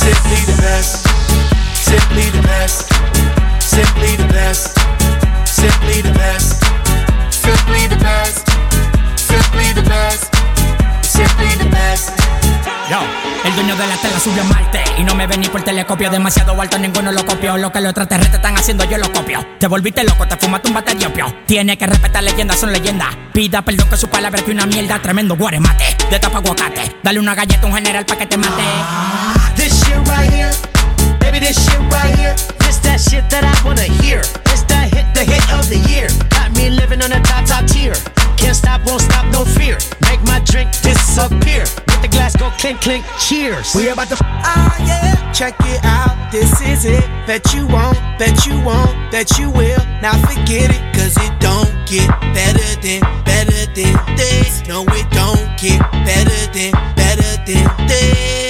[SPEAKER 21] Simply the best. Simply the best. Simply the best. Simply the best. Simply the best. Simply the best. Simply the best.
[SPEAKER 33] Yo, el dueño de la tela subió a Marte y no me ven ni por telescopio. Demasiado alto, ninguno lo copió. Lo que los extraterrestres están haciendo, yo lo copio. Te volviste loco, te fumaste un bate de opio. Tiene que respetar leyendas, son leyendas. Pida perdón que su palabra que una mierda. Tremendo guaremate, de tapa aguacate. Dale una galleta a un general pa' que te mate.
[SPEAKER 34] This shit right here, baby, this shit right here. This that shit that I wanna hear. It's the hit, the hit of the year. Got me living on a top, top tier. Can't stop, won't stop, no fear. Make my drink disappear. With the glass go clink, clink, cheers. We about to. Ah, yeah. Check it out, this is it. Bet you won't, bet you won't, bet you will. Now forget it, cause it don't get better than, better than this. No, it don't get better than, better than this.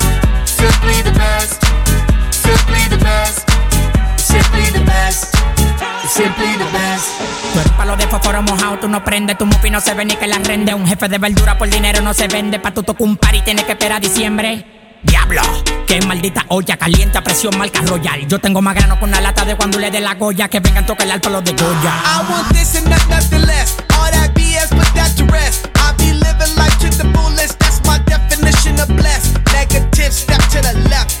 [SPEAKER 34] Simply the best.
[SPEAKER 33] Tú eres palo de fósforo mojado, tú no prendes, tu mufi no se ve ni que la rende. Un jefe de verdura por dinero no se vende, pa' tu tocar un par y tienes que esperar a diciembre. Diablo, qué maldita olla caliente a presión marca royal. Yo tengo más grano con una lata de cuando le de la Goya que vengan toca el alto los de Goya.
[SPEAKER 34] I want this and not nothing less. All that BS, put that to rest. I be living life to the fullest. That's my definition of blessed. Negative, step to the left.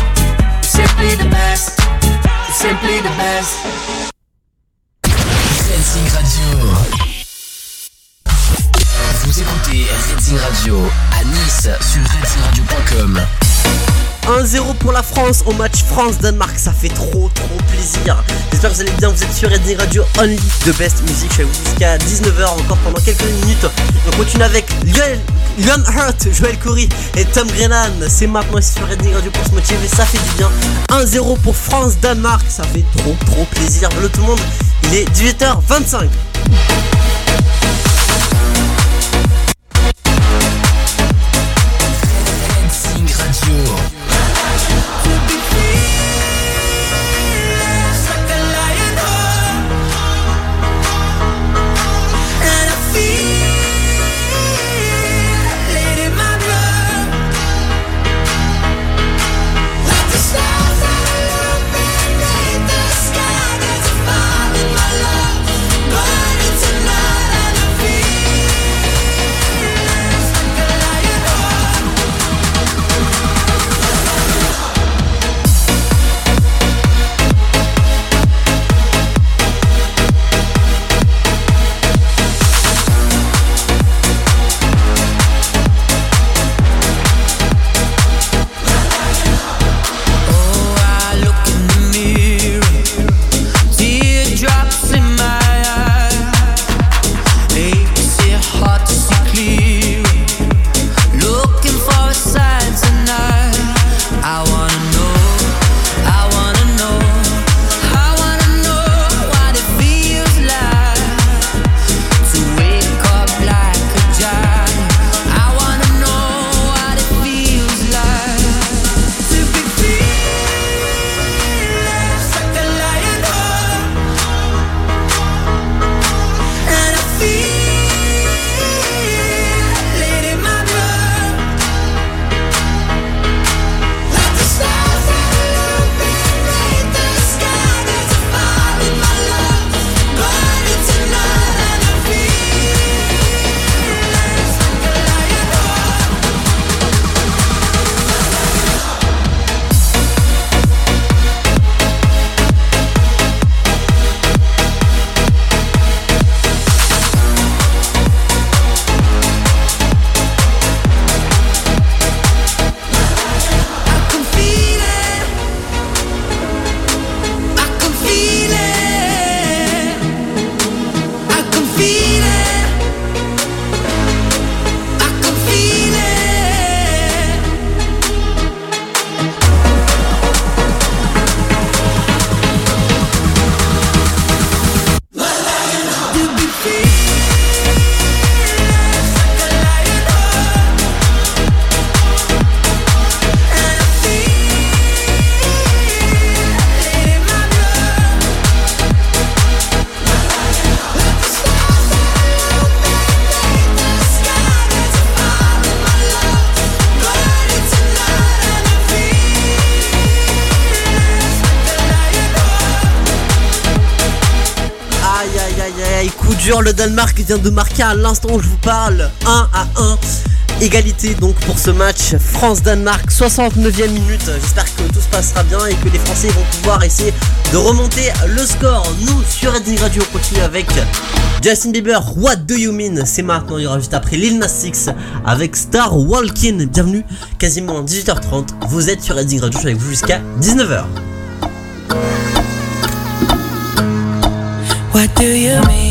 [SPEAKER 34] simply the best, simply the best.
[SPEAKER 7] Redzing Radio. Vous écoutez Redzing Radio à Nice sur redzingradio.com.
[SPEAKER 1] 1-0 pour la France au match France-Danemark, ça fait trop trop plaisir. J'espère que vous allez bien, vous êtes sur Redding Radio Only de Best Music, avec vous jusqu'à 19h encore pendant quelques minutes. On continue avec Lionel, Hurt, Joel Corey et Tom Grennan. C'est maintenant sur Redding Radio pour se motiver, ça fait du bien. 1-0 pour France-Danemark, ça fait trop trop plaisir. Hello tout le monde, il est 18h25. Jewel. De marquer à l'instant où je vous parle 1 à 1. Égalité donc pour ce match France-Danemark, 69e minute. J'espère que tout se passera bien et que les Français vont pouvoir essayer de remonter le score. Nous sur Redding Radio on continue avec Justin Bieber, What Do You Mean? C'est maintenant, il y aura juste après Lil Nas avec Star Walking. Bienvenue, quasiment 18h30. Vous êtes sur Redding Radio, je suis avec vous jusqu'à 19h.
[SPEAKER 17] What do you mean?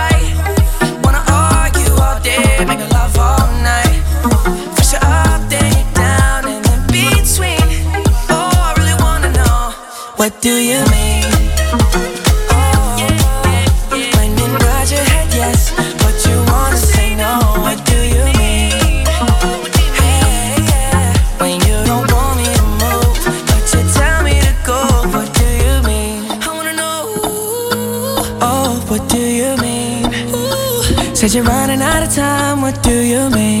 [SPEAKER 17] Do you mean? Oh, when you nod your head yes, but you wanna say no. What do you mean? Hey, when you don't want me to move, but you tell me to go. What do you mean? I wanna know. Oh, what do you mean? Said you're running out of time. What do you mean?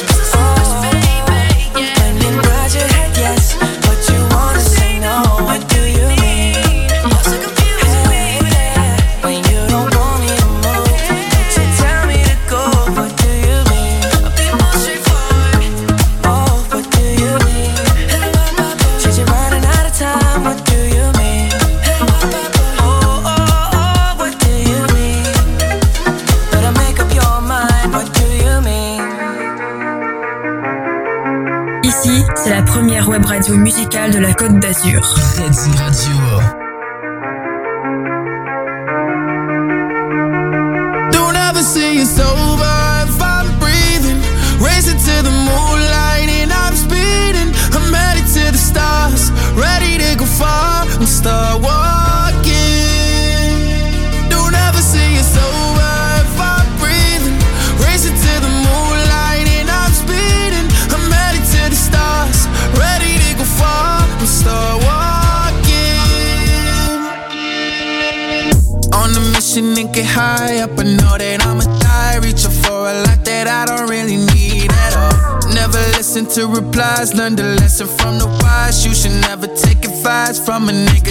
[SPEAKER 35] Côte d'Azur.
[SPEAKER 36] I'm a nigga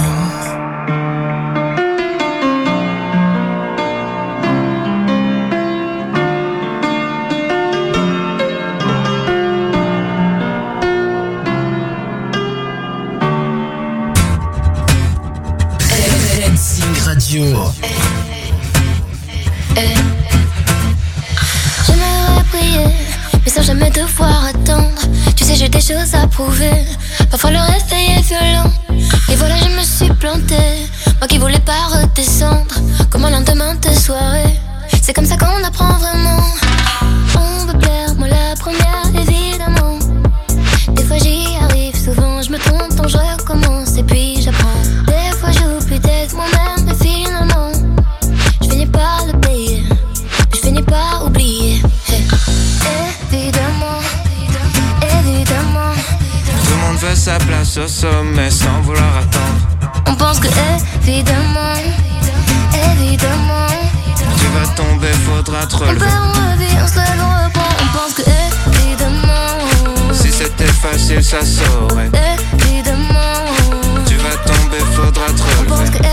[SPEAKER 3] Jamais devoir attendre. Tu sais, j'ai des choses à prouver. Parfois le réveil est violent. Et voilà, je me suis plantée. Moi qui voulais pas redescendre. Comme un lendemain de soirée. C'est comme ça qu'on apprend vraiment.
[SPEAKER 36] Sa place au sommet sans vouloir attendre.
[SPEAKER 3] on pense que évidemment, évidemment,
[SPEAKER 36] Tu vas tomber, faudra te
[SPEAKER 3] on
[SPEAKER 36] relever.
[SPEAKER 3] perd, on revit, on se lève, on reprend. On pense que évidemment,
[SPEAKER 36] Si c'était facile, ça saurait.
[SPEAKER 3] évidemment,
[SPEAKER 36] Tu vas tomber, faudra te
[SPEAKER 3] on pense
[SPEAKER 36] relever.
[SPEAKER 3] que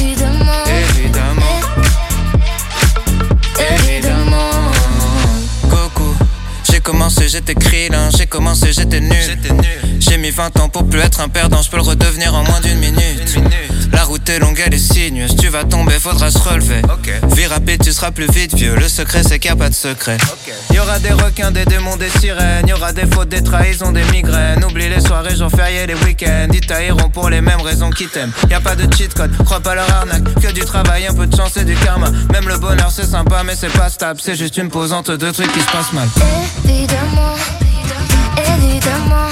[SPEAKER 3] Évidemment,
[SPEAKER 36] commencé, j'étais krillin, j'ai commencé, j'étais nul. J'ai mis 20 ans pour plus être un perdant, je peux le redevenir en moins d'une minute. La route est longue, elle est sinueuse, tu vas tomber, faudra se relever. Vie rapide, tu seras plus vite vieux, le secret c'est qu'il n'y a pas de secret. Y aura des requins, des démons, des sirènes, y aura des fautes, des trahisons, des migraines. Oublie les soirées, jours fériés, les week-ends, ils tailleront pour les mêmes raisons qu'ils t'aiment. Y a pas de cheat code, crois pas leur arnaque, que du travail, un peu de chance et du karma. Même le bonheur c'est sympa, mais c'est pas stable, c'est juste une posante de trucs qui se passent mal.
[SPEAKER 3] évidemment, évidemment,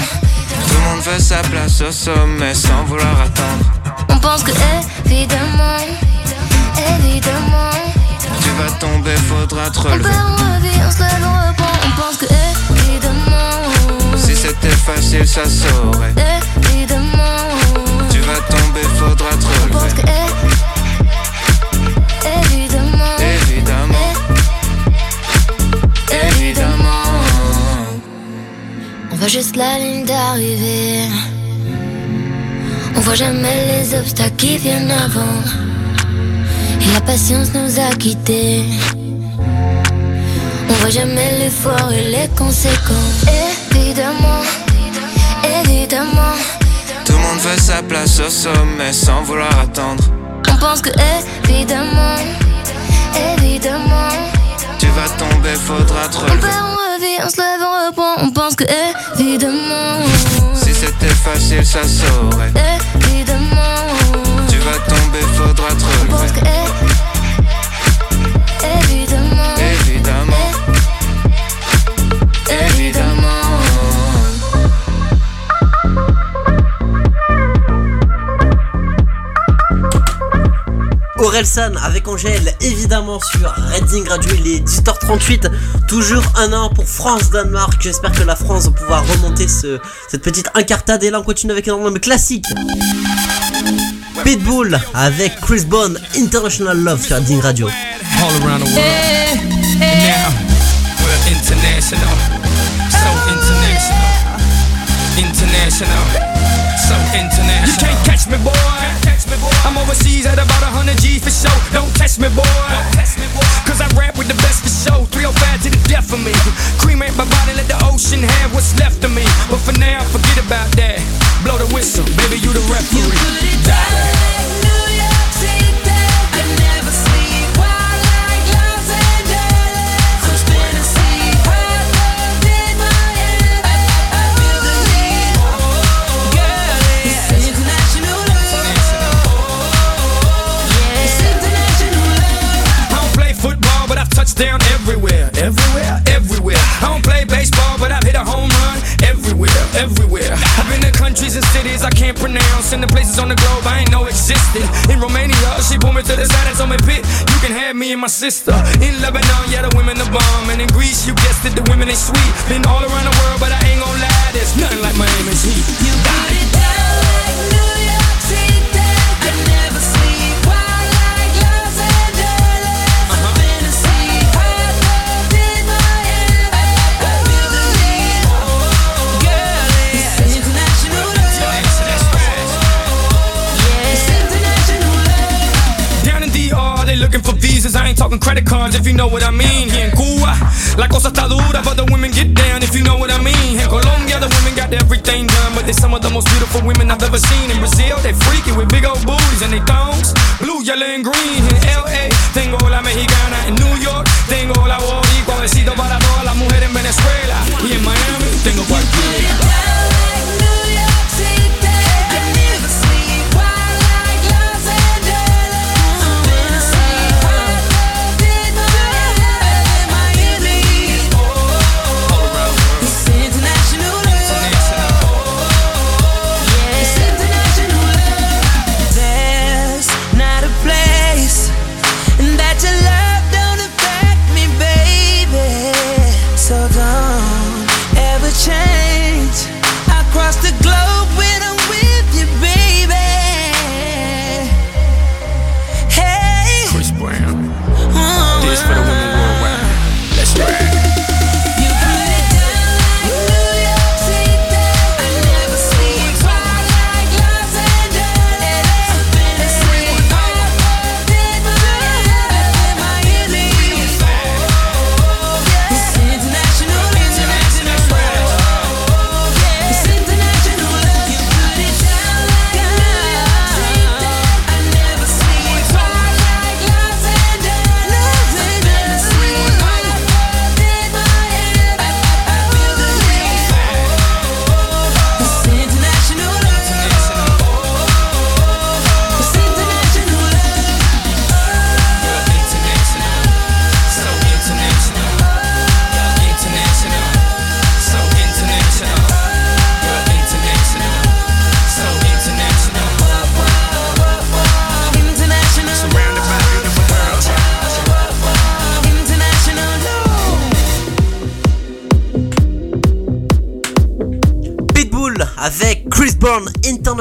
[SPEAKER 36] Tout le monde veut sa place au sommet sans vouloir attendre.
[SPEAKER 3] on pense que évidemment, évidemment,
[SPEAKER 36] Vas tomber, faudra te
[SPEAKER 3] on
[SPEAKER 36] relever.
[SPEAKER 3] perd, on revit, on se lève, on reprend. On pense que évidemment,
[SPEAKER 36] Si c'était facile, ça saurait.
[SPEAKER 3] évidemment,
[SPEAKER 36] Tu vas tomber, faudra te
[SPEAKER 3] on pense que
[SPEAKER 36] relever.
[SPEAKER 3] évidemment,
[SPEAKER 36] Évidemment, évidemment.
[SPEAKER 3] On voit juste la ligne d'arrivée. On voit jamais les obstacles qui viennent avant. La patience nous a quittés. On voit jamais l'effort et les conséquences. Évidemment, évidemment,
[SPEAKER 36] Tout le monde veut sa place au sommet sans vouloir attendre.
[SPEAKER 3] on pense que évidemment, évidemment,
[SPEAKER 36] Tu vas tomber, faudra te
[SPEAKER 3] on
[SPEAKER 36] relever.
[SPEAKER 3] perd, on revit, on se lève, on reprend. On pense que évidemment,
[SPEAKER 36] Si c'était facile, ça saurait.
[SPEAKER 3] évidemment.
[SPEAKER 36] Tu vas tomber, faudra te relever.
[SPEAKER 1] Orelsan avec Angèle, évidemment sur Reading Radio, il est 18h38, toujours un an pour France-Danemark. J'espère que la France va pouvoir remonter ce, cette petite incartade. Et là, on continue avec un album classique. Pitbull avec Chris Bond, International Love sur Reading Radio.
[SPEAKER 17] all around the world. And now we're international, Don't test me, boy. Cause I rap with the best for show. 305 to the death of me. Cremate my body, let the ocean have what's left of me. But for now, forget about that. Blow the whistle, baby, you the referee. I everywhere. I've been to countries and cities I can't pronounce, and the places on the globe I ain't know existed. In Romania, she pulled me to the side and told me, "Pit, you can have me and my sister." In Lebanon, yeah, the women are bomb, and in Greece, you guessed it, the women they sweet. Been all around the world, but I ain't gon' lie, there's nothing like Miami's heat. Credit cards if you know what I mean. Here in Cuba, la cosa está dura, but the women get down if you know what I mean. In Colombia, the women got everything done, but they're some of the most beautiful women I've ever seen. In Brazil, they freaky with big old booties and they thongs, blue, yellow, and green. In LA, tengo la mexicana. In New York, tengo la boricua. Besito para todas las mujeres en Venezuela. Y en Miami, tengo cualquiera.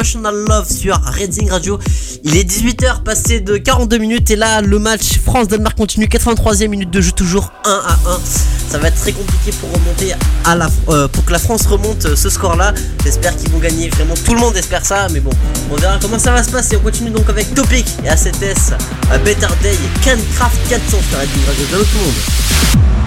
[SPEAKER 1] Sur Reading Radio. Il est 18h passé de 42 minutes et là le match France-Danemark continue 83e minute de jeu toujours 1 à 1. Ça va être très compliqué pour remonter à la euh, pour que la France remonte euh, ce score là. J'espère qu'ils vont gagner vraiment tout le monde espère ça mais bon on verra comment ça va se passer. On continue donc avec Topic et ACTS euh, Better Day Cancraft 400 sur Reading Radio. Salut tout le monde.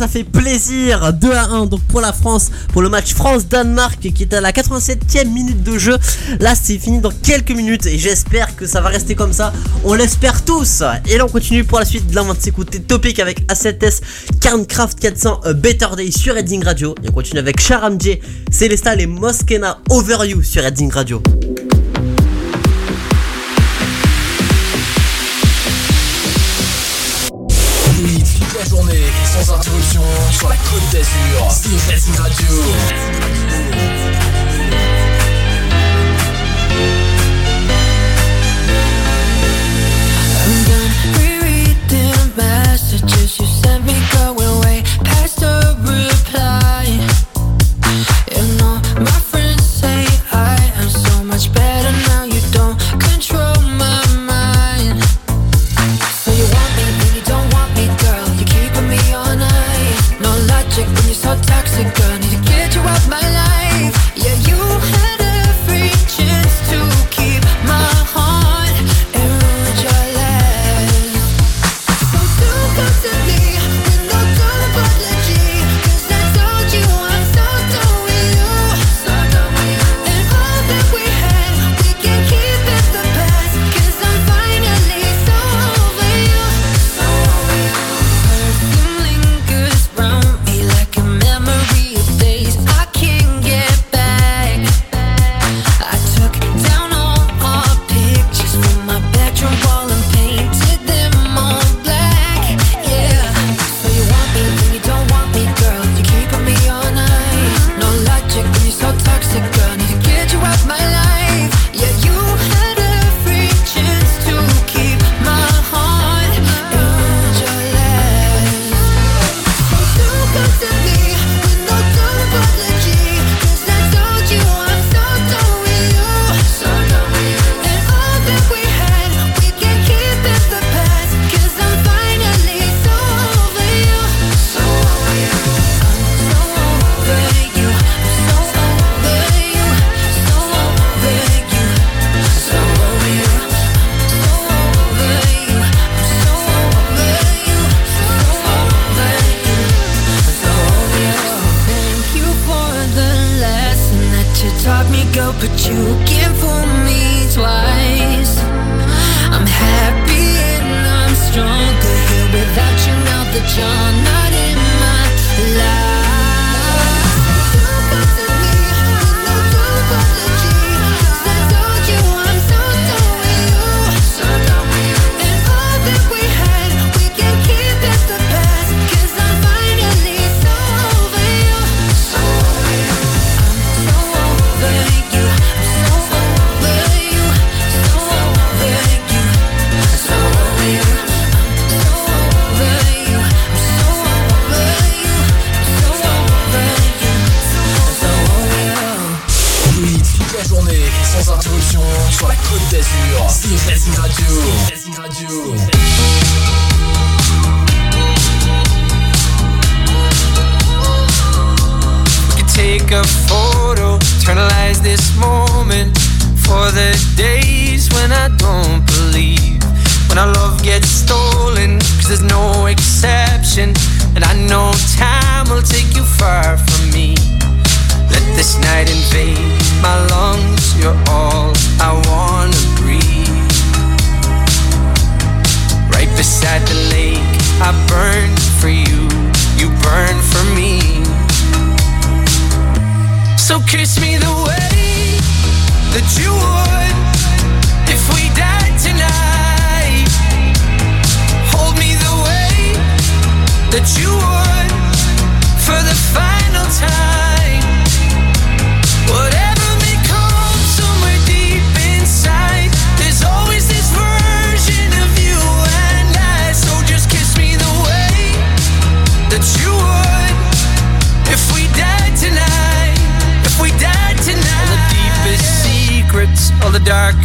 [SPEAKER 1] ça fait plaisir. 2 à 1 donc pour la France, pour le match France-Danemark qui est à la 87e minute de jeu. Là, c'est fini dans quelques minutes et j'espère que ça va rester comme ça. On l'espère tous. Et là, on continue pour la suite. Là, on va Topic avec A7S, Carncraft 400, euh, Better Day sur Redding Radio. Et on continue avec Charamdier, Celesta et Moskena Over You sur Redding Radio.
[SPEAKER 17] sur la côte d'Azur. CFS Radio.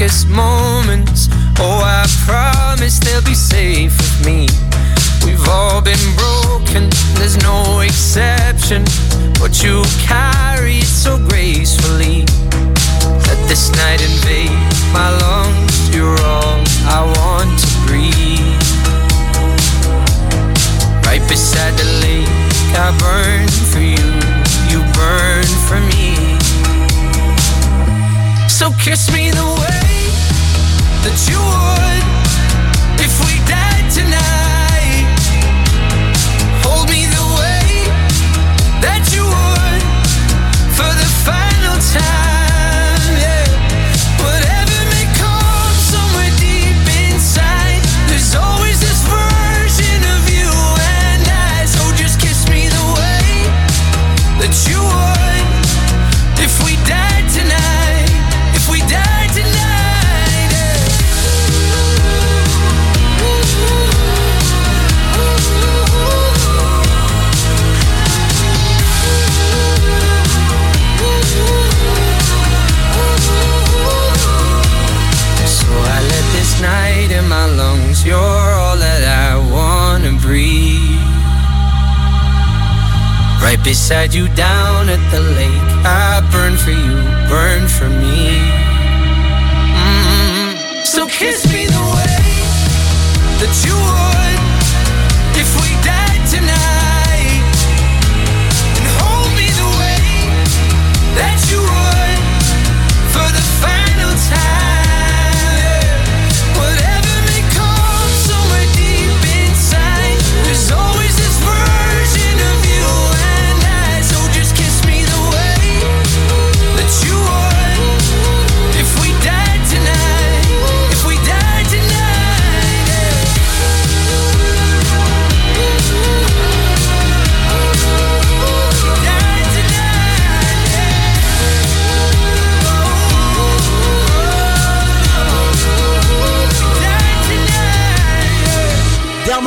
[SPEAKER 37] darkest moments. Oh, I promise they'll be safe with me. We've all been broken, there's no exception. But you carry it so gracefully. Let this night invade my lungs. You're all I want to breathe.
[SPEAKER 17] Right beside the lake, I burn for you. You burn for me. So kiss me the way that you would Beside you down at the lake, I burn for you, burn for me. Mm-hmm. So kiss me the way that you.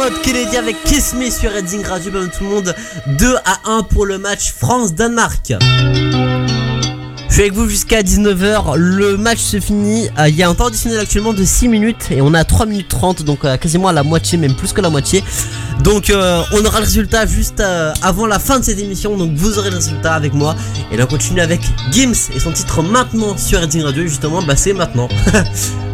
[SPEAKER 5] Bob Kennedy avec Kiss sur Redding Radio. Bien tout le monde, 2 à 1 pour le match France-Danemark. Je suis avec vous jusqu'à 19h. Le match se finit. Euh, il y a un temps additionnel actuellement de 6 minutes et on a 3 minutes 30, donc euh, quasiment à la moitié, même plus que la moitié. Donc euh, on aura le résultat juste avant la fin de cette émission. Donc vous aurez le résultat avec moi. Et là on continue avec Gims et son titre maintenant sur Redding Radio. Justement, bah c'est maintenant.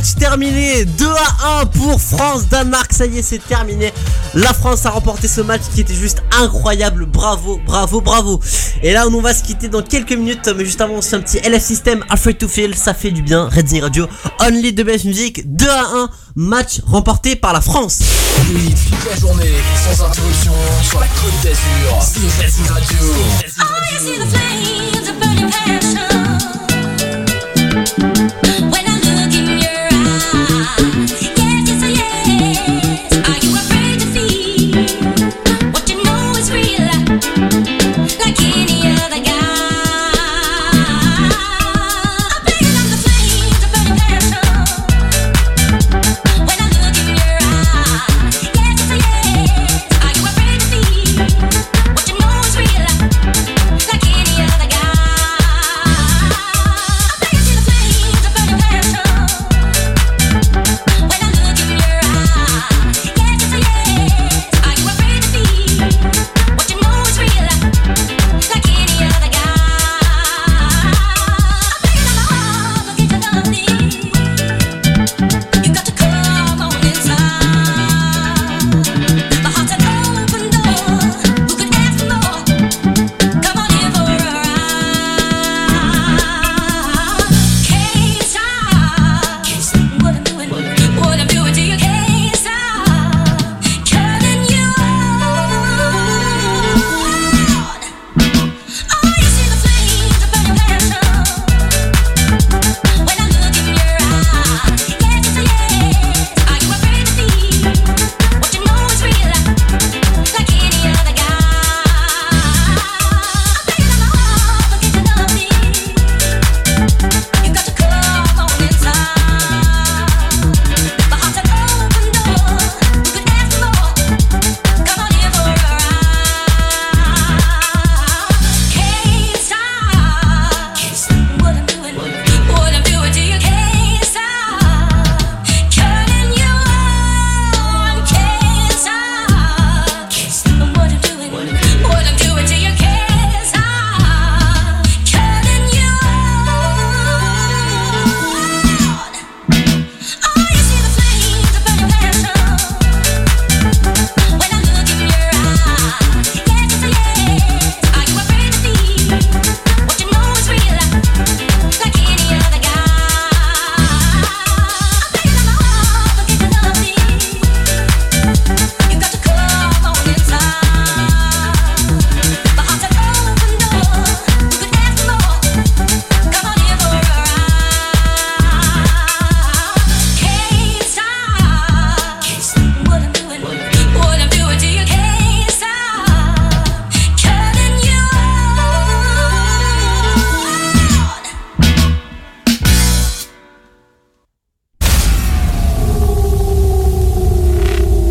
[SPEAKER 1] match terminé 2 à 1 pour France-Danemark. Ça y est, c'est terminé. La France a remporté ce match qui était juste incroyable. Bravo, bravo, bravo. Et là, on va se quitter dans quelques minutes. Mais juste avant, on se fait un petit LF System. Afraid to Feel, ça fait du bien. Red Zing Radio, Only the Best Music. 2 à 1, match remporté par la France.
[SPEAKER 7] Toute la journée, sans interruption, sur la côte d'Azur. C'est Radio.